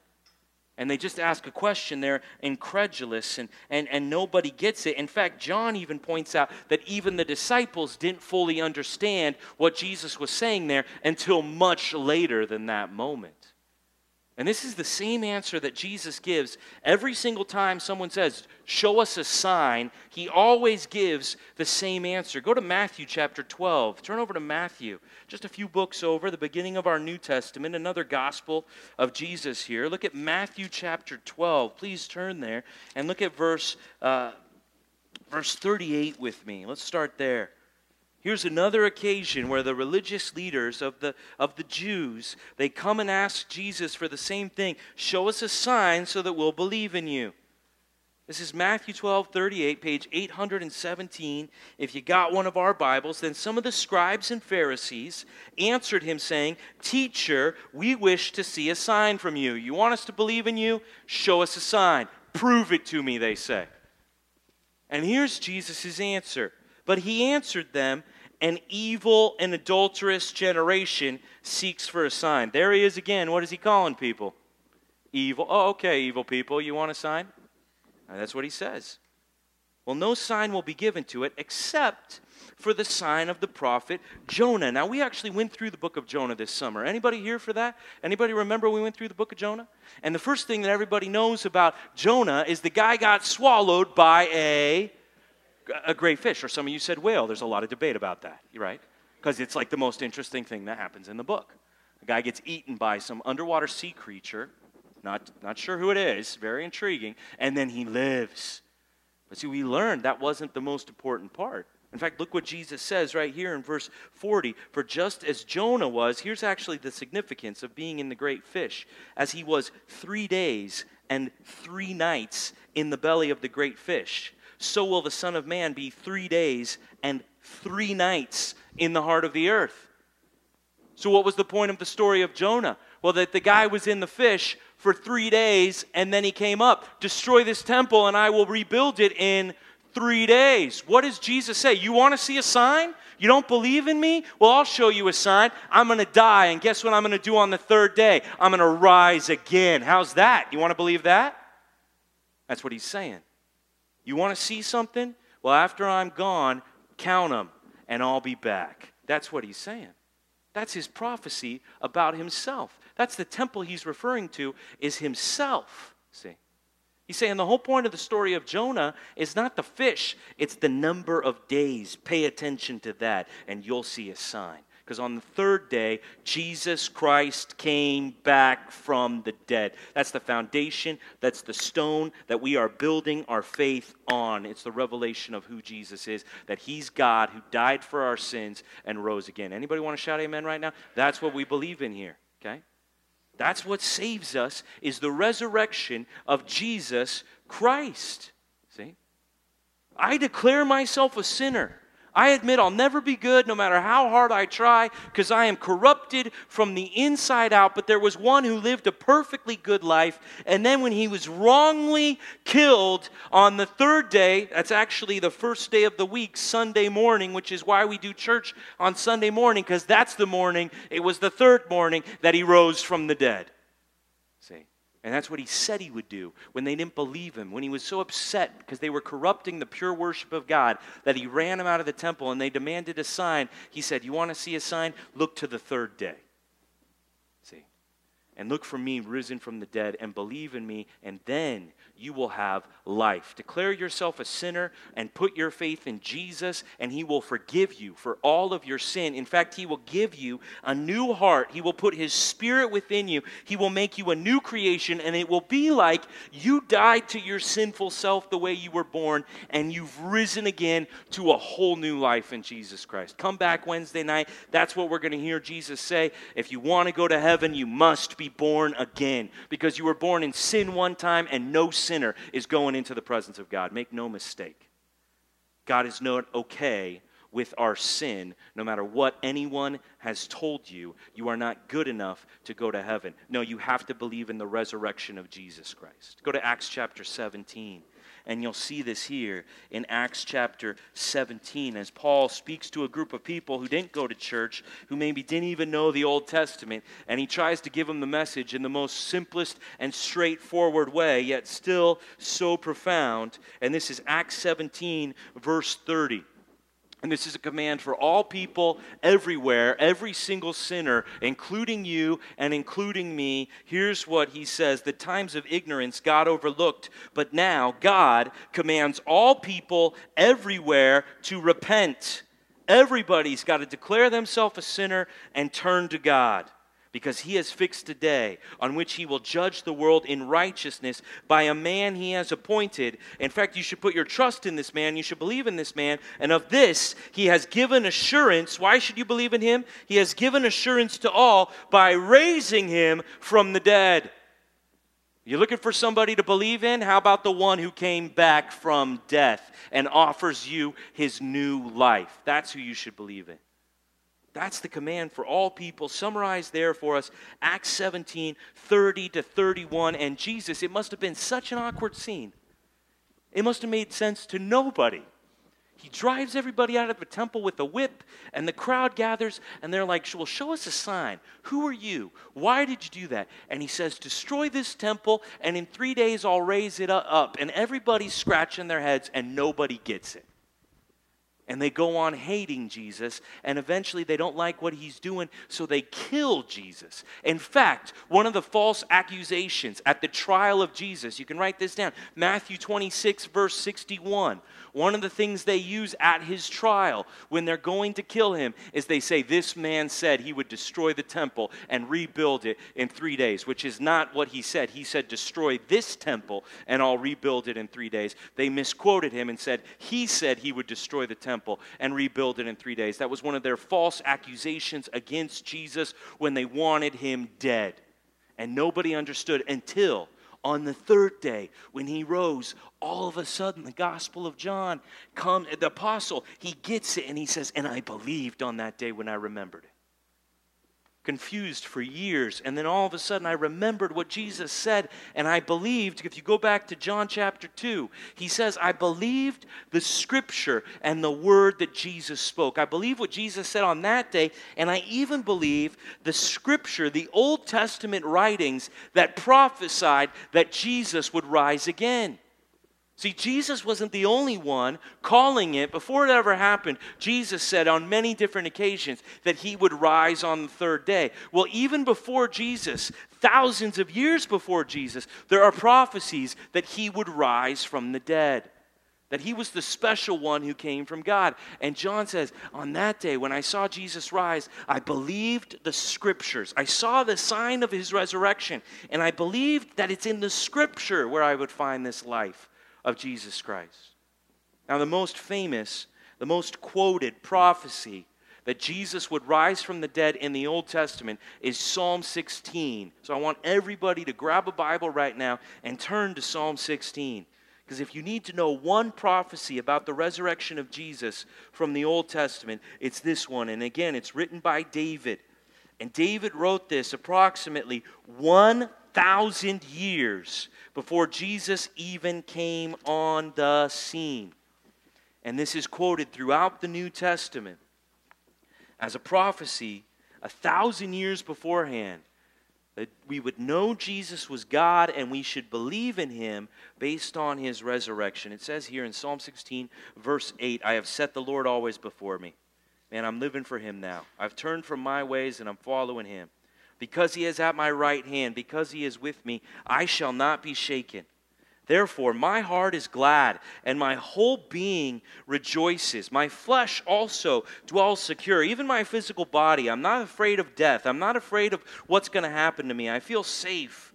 And they just ask a question, they're incredulous, and, and, and nobody gets it. In fact, John even points out that even the disciples didn't fully understand what Jesus was saying there until much later than that moment. And this is the same answer that Jesus gives every single time someone says, Show us a sign. He always gives the same answer. Go to Matthew chapter 12. Turn over to Matthew, just a few books over, the beginning of our New Testament, another gospel of Jesus here. Look at Matthew chapter 12. Please turn there and look at verse, uh, verse 38 with me. Let's start there. Here's another occasion where the religious leaders of the, of the Jews, they come and ask Jesus for the same thing. Show us a sign so that we'll believe in you. This is Matthew 12, 38, page 817. If you got one of our Bibles, then some of the scribes and Pharisees answered him, saying, Teacher, we wish to see a sign from you. You want us to believe in you? Show us a sign. Prove it to me, they say. And here's Jesus' answer. But he answered them, an evil and adulterous generation seeks for a sign. There he is again. What is he calling people? Evil. Oh, okay, evil people. You want a sign? And that's what he says. Well, no sign will be given to it except for the sign of the prophet Jonah. Now, we actually went through the book of Jonah this summer. Anybody here for that? Anybody remember we went through the book of Jonah? And the first thing that everybody knows about Jonah is the guy got swallowed by a a great fish, or some of you said whale. There's a lot of debate about that, right? Because it's like the most interesting thing that happens in the book. A guy gets eaten by some underwater sea creature, not, not sure who it is, very intriguing, and then he lives. But see, we learned that wasn't the most important part. In fact, look what Jesus says right here in verse 40. For just as Jonah was, here's actually the significance of being in the great fish, as he was three days and three nights in the belly of the great fish so will the Son of Man be three days and three nights in the heart of the earth. So, what was the point of the story of Jonah? Well, that the guy was in the fish for three days and then he came up, destroy this temple and I will rebuild it in three days. What does Jesus say? You want to see a sign? You don't believe in me? Well, I'll show you a sign. I'm going to die, and guess what I'm going to do on the third day? I'm going to rise again. How's that? You want to believe that? That's what he's saying. You want to see something? Well, after I'm gone, count them and I'll be back. That's what he's saying. That's his prophecy about himself. That's the temple he's referring to is himself. See? He's saying the whole point of the story of Jonah is not the fish, it's the number of days. Pay attention to that, and you'll see a sign. Because on the third day, Jesus Christ came back from the dead. That's the foundation, that's the stone that we are building our faith on. It's the revelation of who Jesus is, that he's God who died for our sins and rose again. Anybody want to shout amen right now? That's what we believe in here, okay? That's what saves us is the resurrection of Jesus Christ. See? I declare myself a sinner. I admit I'll never be good no matter how hard I try because I am corrupted from the inside out. But there was one who lived a perfectly good life. And then when he was wrongly killed on the third day, that's actually the first day of the week, Sunday morning, which is why we do church on Sunday morning because that's the morning, it was the third morning that he rose from the dead. And that's what he said he would do when they didn't believe him, when he was so upset because they were corrupting the pure worship of God that he ran them out of the temple and they demanded a sign. He said, You want to see a sign? Look to the third day. See? And look for me risen from the dead and believe in me, and then you will have life. Declare yourself a sinner and put your faith in Jesus, and He will forgive you for all of your sin. In fact, He will give you a new heart. He will put His Spirit within you. He will make you a new creation, and it will be like you died to your sinful self the way you were born, and you've risen again to a whole new life in Jesus Christ. Come back Wednesday night. That's what we're going to hear Jesus say. If you want to go to heaven, you must be born again because you were born in sin one time, and no sinner is going into the presence of God. Make no mistake. God is not okay with our sin, no matter what anyone has told you. You are not good enough to go to heaven. No, you have to believe in the resurrection of Jesus Christ. Go to Acts chapter 17. And you'll see this here in Acts chapter 17 as Paul speaks to a group of people who didn't go to church, who maybe didn't even know the Old Testament, and he tries to give them the message in the most simplest and straightforward way, yet still so profound. And this is Acts 17, verse 30. And this is a command for all people everywhere, every single sinner, including you and including me. Here's what he says The times of ignorance God overlooked, but now God commands all people everywhere to repent. Everybody's got to declare themselves a sinner and turn to God because he has fixed a day on which he will judge the world in righteousness by a man he has appointed. In fact, you should put your trust in this man. You should believe in this man. And of this, he has given assurance. Why should you believe in him? He has given assurance to all by raising him from the dead. You're looking for somebody to believe in? How about the one who came back from death and offers you his new life? That's who you should believe in. That's the command for all people, summarized there for us, Acts 17, 30 to 31. And Jesus, it must have been such an awkward scene. It must have made sense to nobody. He drives everybody out of the temple with a whip, and the crowd gathers, and they're like, Well, show us a sign. Who are you? Why did you do that? And he says, Destroy this temple, and in three days I'll raise it up. And everybody's scratching their heads, and nobody gets it. And they go on hating Jesus, and eventually they don't like what he's doing, so they kill Jesus. In fact, one of the false accusations at the trial of Jesus, you can write this down Matthew 26, verse 61. One of the things they use at his trial when they're going to kill him is they say, This man said he would destroy the temple and rebuild it in three days, which is not what he said. He said, Destroy this temple and I'll rebuild it in three days. They misquoted him and said, He said he would destroy the temple and rebuild it in three days. That was one of their false accusations against Jesus when they wanted him dead. And nobody understood until on the third day when he rose all of a sudden the gospel of john come the apostle he gets it and he says and i believed on that day when i remembered it confused for years. And then all of a sudden, I remembered what Jesus said, and I believed. If you go back to John chapter 2, he says, I believed the scripture and the word that Jesus spoke. I believe what Jesus said on that day, and I even believe the scripture, the Old Testament writings that prophesied that Jesus would rise again. See, Jesus wasn't the only one calling it. Before it ever happened, Jesus said on many different occasions that he would rise on the third day. Well, even before Jesus, thousands of years before Jesus, there are prophecies that he would rise from the dead. That he was the special one who came from God. And John says, On that day, when I saw Jesus rise, I believed the scriptures. I saw the sign of his resurrection, and I believed that it's in the scripture where I would find this life of Jesus Christ. Now, the most famous, the most quoted prophecy that Jesus would rise from the dead in the Old Testament is Psalm 16. So I want everybody to grab a Bible right now and turn to Psalm 16. Because if you need to know one prophecy about the resurrection of Jesus from the Old Testament, it's this one. And again, it's written by David. And David wrote this approximately 1,000 years before Jesus even came on the scene. And this is quoted throughout the New Testament as a prophecy a thousand years beforehand that we would know Jesus was God and we should believe in him based on his resurrection. It says here in Psalm 16, verse 8, I have set the Lord always before me. Man, I'm living for him now. I've turned from my ways and I'm following him. Because he is at my right hand, because he is with me, I shall not be shaken. Therefore, my heart is glad, and my whole being rejoices. My flesh also dwells secure, even my physical body. I'm not afraid of death. I'm not afraid of what's going to happen to me. I feel safe.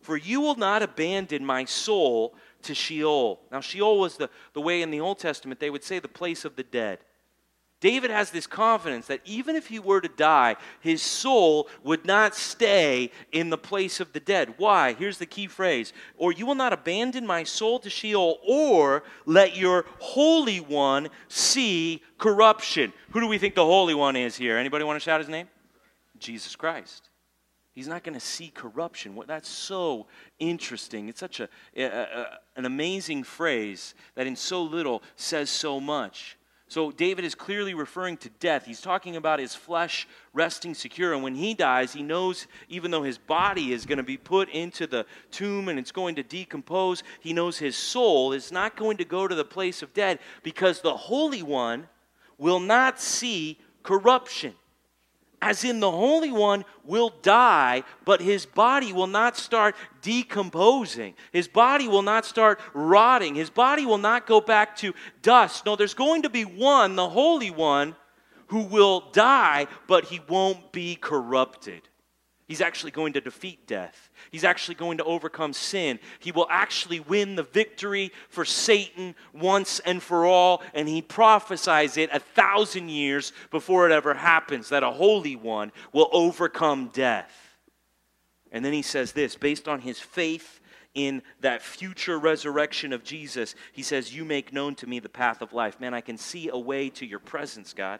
For you will not abandon my soul to Sheol. Now, Sheol was the, the way in the Old Testament they would say the place of the dead. David has this confidence that even if he were to die, his soul would not stay in the place of the dead. Why? Here's the key phrase Or you will not abandon my soul to Sheol, or let your Holy One see corruption. Who do we think the Holy One is here? Anybody want to shout his name? Jesus Christ. He's not going to see corruption. That's so interesting. It's such a, a, a, an amazing phrase that in so little says so much. So David is clearly referring to death. He's talking about his flesh resting secure. And when he dies, he knows, even though his body is going to be put into the tomb and it's going to decompose, he knows his soul is not going to go to the place of dead because the Holy One will not see corruption as in the Holy One will die, but his body will not start decomposing. His body will not start rotting. His body will not go back to dust. No, there's going to be one, the Holy One, who will die, but he won't be corrupted. He's actually going to defeat death. He's actually going to overcome sin. He will actually win the victory for Satan once and for all. And he prophesies it a thousand years before it ever happens that a holy one will overcome death. And then he says this based on his faith in that future resurrection of Jesus, he says, You make known to me the path of life. Man, I can see a way to your presence, God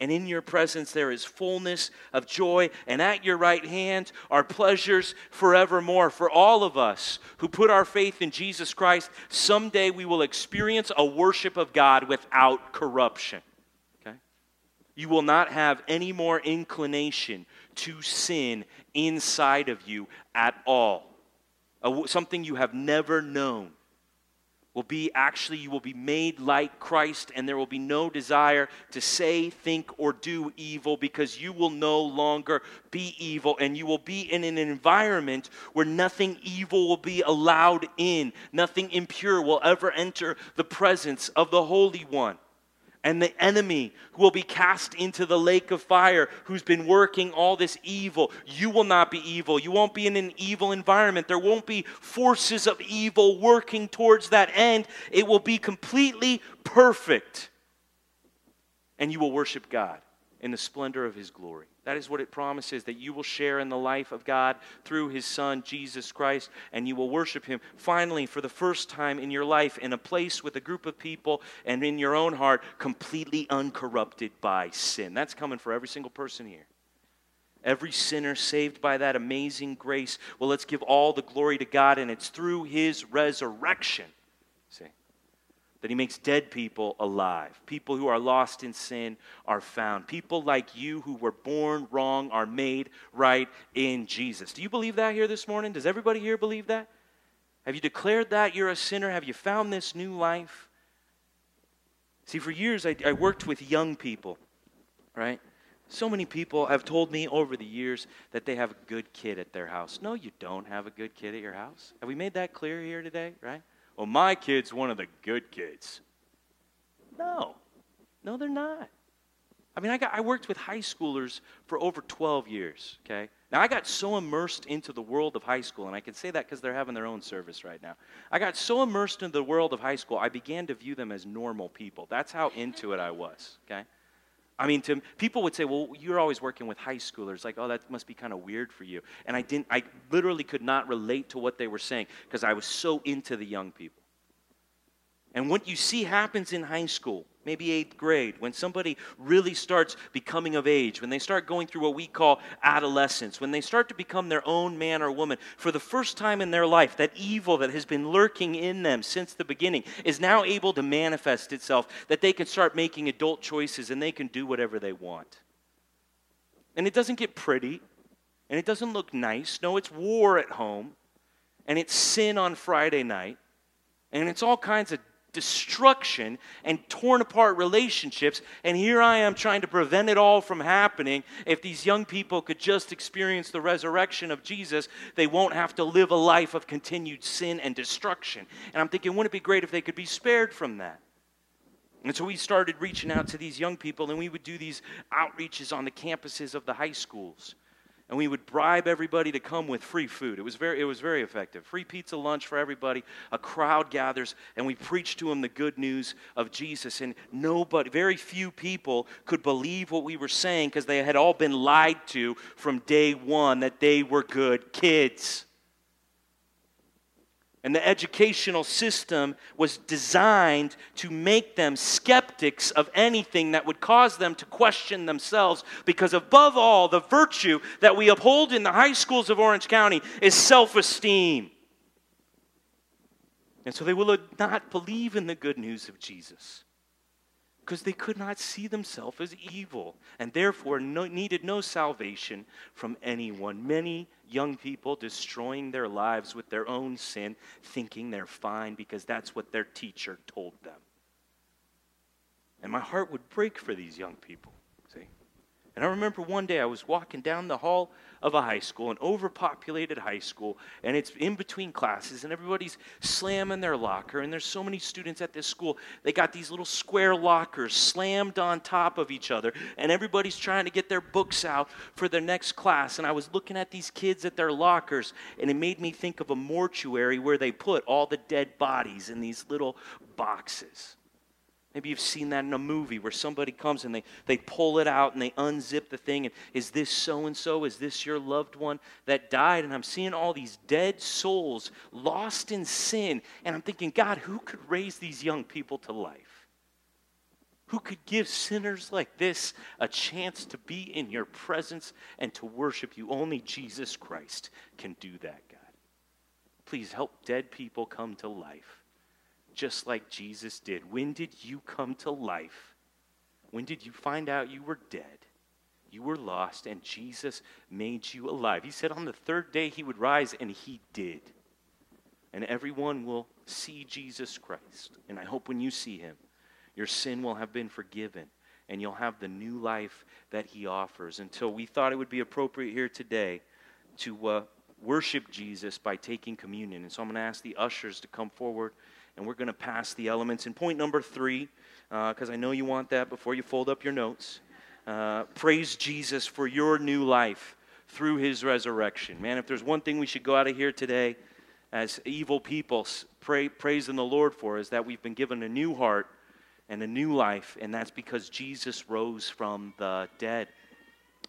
and in your presence there is fullness of joy, and at your right hand are pleasures forevermore. For all of us who put our faith in Jesus Christ, someday we will experience a worship of God without corruption. Okay? You will not have any more inclination to sin inside of you at all. something you have never known will be actually you will be made like Christ, and there will be no desire to say, think, or do evil because you will no longer be evil, and you will be in an environment where nothing evil will be allowed in, nothing impure will ever enter the presence of the Holy One and the enemy who will be cast into the lake of fire, who's been working all this evil. You will not be evil. You won't be in an evil environment. There won't be forces of evil working towards that end. It will be completely perfect. And you will worship God in the splendor of his glory. That is what it promises that you will share in the life of God through his son, Jesus Christ, and you will worship him finally for the first time in your life in a place with a group of people and in your own heart completely uncorrupted by sin. That's coming for every single person here. Every sinner saved by that amazing grace. Well, let's give all the glory to God, and it's through his resurrection. That he makes dead people alive. People who are lost in sin are found. People like you who were born wrong are made right in Jesus. Do you believe that here this morning? Does everybody here believe that? Have you declared that you're a sinner? Have you found this new life? See, for years I, I worked with young people, right? So many people have told me over the years that they have a good kid at their house. No, you don't have a good kid at your house. Have we made that clear here today, right? Well, my kid's one of the good kids. No, no, they're not. I mean, I, got, I worked with high schoolers for over 12 years, okay? Now, I got so immersed into the world of high school, and I can say that because they're having their own service right now. I got so immersed into the world of high school, I began to view them as normal people. That's how into it I was, okay? I mean, to, people would say, well, you're always working with high schoolers. Like, oh, that must be kind of weird for you. And I didn't, I literally could not relate to what they were saying because I was so into the young people. And what you see happens in high school, maybe eighth grade, when somebody really starts becoming of age, when they start going through what we call adolescence, when they start to become their own man or woman, for the first time in their life, that evil that has been lurking in them since the beginning is now able to manifest itself, that they can start making adult choices and they can do whatever they want. And it doesn't get pretty, and it doesn't look nice. No, it's war at home, and it's sin on Friday night, and it's all kinds of destruction and torn apart relationships. And here I am trying to prevent it all from happening. If these young people could just experience the resurrection of Jesus, they won't have to live a life of continued sin and destruction. And I'm thinking, wouldn't it be great if they could be spared from that? And so we started reaching out to these young people, and we would do these outreaches on the campuses of the high schools and we would bribe everybody to come with free food. It was very, it was very effective. Free pizza lunch for everybody. A crowd gathers, and we preach to them the good news of Jesus. And nobody, very few people could believe what we were saying because they had all been lied to from day one that they were good kids. And the educational system was designed to make them skeptics of anything that would cause them to question themselves. Because, above all, the virtue that we uphold in the high schools of Orange County is self esteem. And so they will not believe in the good news of Jesus because they could not see themselves as evil and therefore no, needed no salvation from anyone. Many young people destroying their lives with their own sin, thinking they're fine because that's what their teacher told them. And my heart would break for these young people. See? And I remember one day I was walking down the hall of a high school, an overpopulated high school, and it's in between classes, and everybody's slamming their locker. And there's so many students at this school, they got these little square lockers slammed on top of each other, and everybody's trying to get their books out for their next class. And I was looking at these kids at their lockers, and it made me think of a mortuary where they put all the dead bodies in these little boxes. Maybe you've seen that in a movie where somebody comes and they, they pull it out and they unzip the thing. And is this so and so? Is this your loved one that died? And I'm seeing all these dead souls lost in sin. And I'm thinking, God, who could raise these young people to life? Who could give sinners like this a chance to be in your presence and to worship you? Only Jesus Christ can do that, God. Please help dead people come to life just like Jesus did. When did you come to life? When did you find out you were dead? You were lost, and Jesus made you alive. He said on the third day he would rise, and he did. And everyone will see Jesus Christ. And I hope when you see him, your sin will have been forgiven, and you'll have the new life that he offers. Until we thought it would be appropriate here today to uh, worship Jesus by taking communion. And so I'm going to ask the ushers to come forward and we're going to pass the elements. And point number three, because uh, I know you want that before you fold up your notes, uh, praise Jesus for your new life through his resurrection. Man, if there's one thing we should go out of here today as evil people pray, praising the Lord for, is that we've been given a new heart and a new life, and that's because Jesus rose from the dead.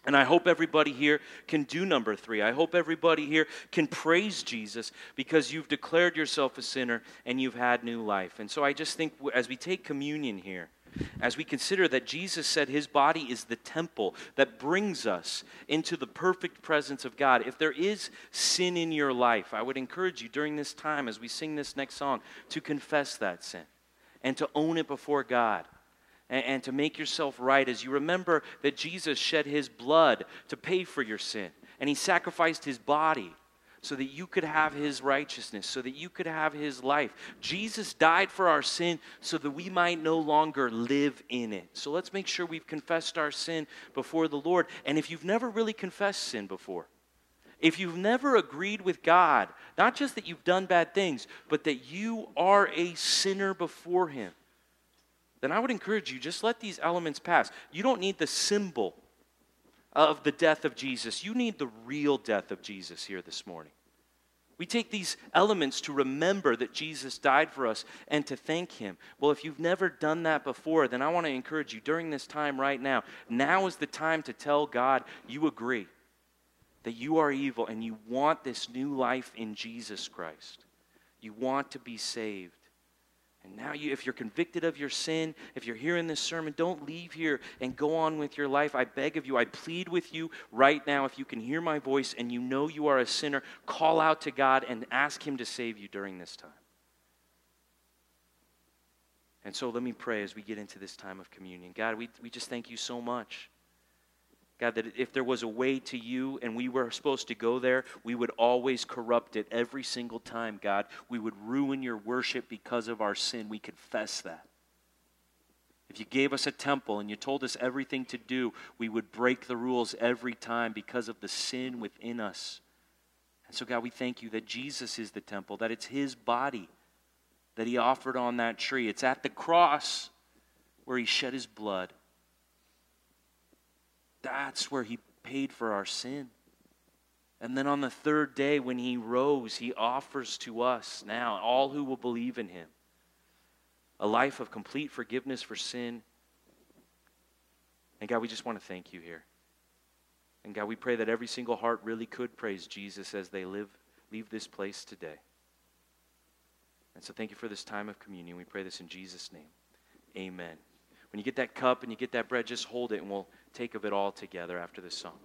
And I hope everybody here can do number three. I hope everybody here can praise Jesus because you've declared yourself a sinner and you've had new life. And so I just think as we take communion here, as we consider that Jesus said his body is the temple that brings us into the perfect presence of God, if there is sin in your life, I would encourage you during this time as we sing this next song to confess that sin and to own it before God and, and to make yourself right as you remember that Jesus shed his blood to pay for your sin, and he sacrificed his body so that you could have his righteousness, so that you could have his life. Jesus died for our sin so that we might no longer live in it. So let's make sure we've confessed our sin before the Lord. And if you've never really confessed sin before, if you've never agreed with God, not just that you've done bad things, but that you are a sinner before him, then I would encourage you just let these elements pass. You don't need the symbol of the death of Jesus, you need the real death of Jesus here this morning. We take these elements to remember that Jesus died for us and to thank Him. Well, if you've never done that before, then I want to encourage you during this time right now. Now is the time to tell God you agree that you are evil and you want this new life in Jesus Christ. You want to be saved. And now, you, if you're convicted of your sin, if you're hearing this sermon, don't leave here and go on with your life. I beg of you, I plead with you right now. If you can hear my voice and you know you are a sinner, call out to God and ask Him to save you during this time. And so let me pray as we get into this time of communion. God, we, we just thank you so much. God, that if there was a way to you and we were supposed to go there, we would always corrupt it every single time, God. We would ruin your worship because of our sin. We confess that. If you gave us a temple and you told us everything to do, we would break the rules every time because of the sin within us. And so, God, we thank you that Jesus is the temple, that it's his body that he offered on that tree. It's at the cross where he shed his blood. That's where he paid for our sin. And then on the third day, when he rose, he offers to us now, all who will believe in him, a life of complete forgiveness for sin. And God, we just want to thank you here. And God, we pray that every single heart really could praise Jesus as they live, leave this place today. And so thank you for this time of communion. We pray this in Jesus' name. Amen. When you get that cup and you get that bread, just hold it and we'll take of it all together after this song.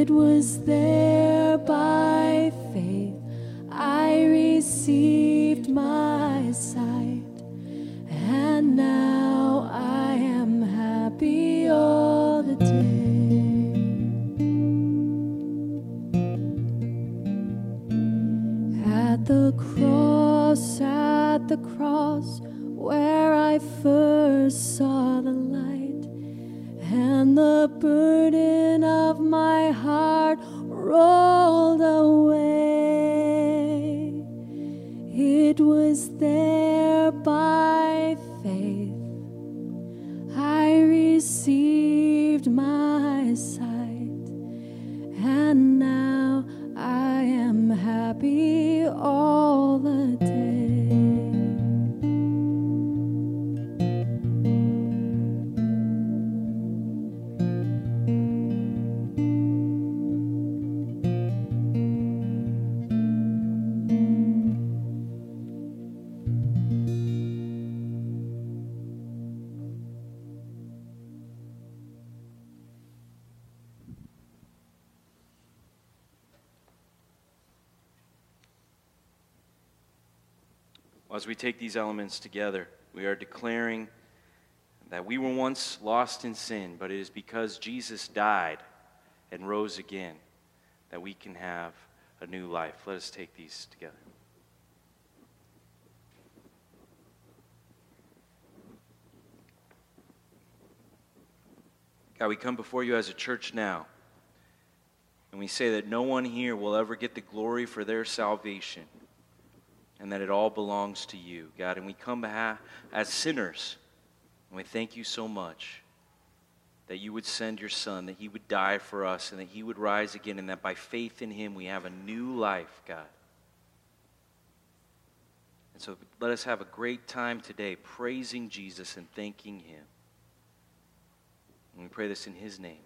It was there by faith I received my sight, and now I am happy all the day. At the cross, at the cross, where I first saw the light, and the burden Was there take these elements together, we are declaring that we were once lost in sin, but it is because Jesus died and rose again that we can have a new life. Let us take these together. God, we come before you as a church now, and we say that no one here will ever get the glory for their salvation, and that it all belongs to you, God. And we come as sinners, and we thank you so much that you would send your Son, that he would die for us, and that he would rise again, and that by faith in him we have a new life, God. And so let us have a great time today praising Jesus and thanking him. And we pray this in his name.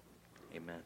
Amen.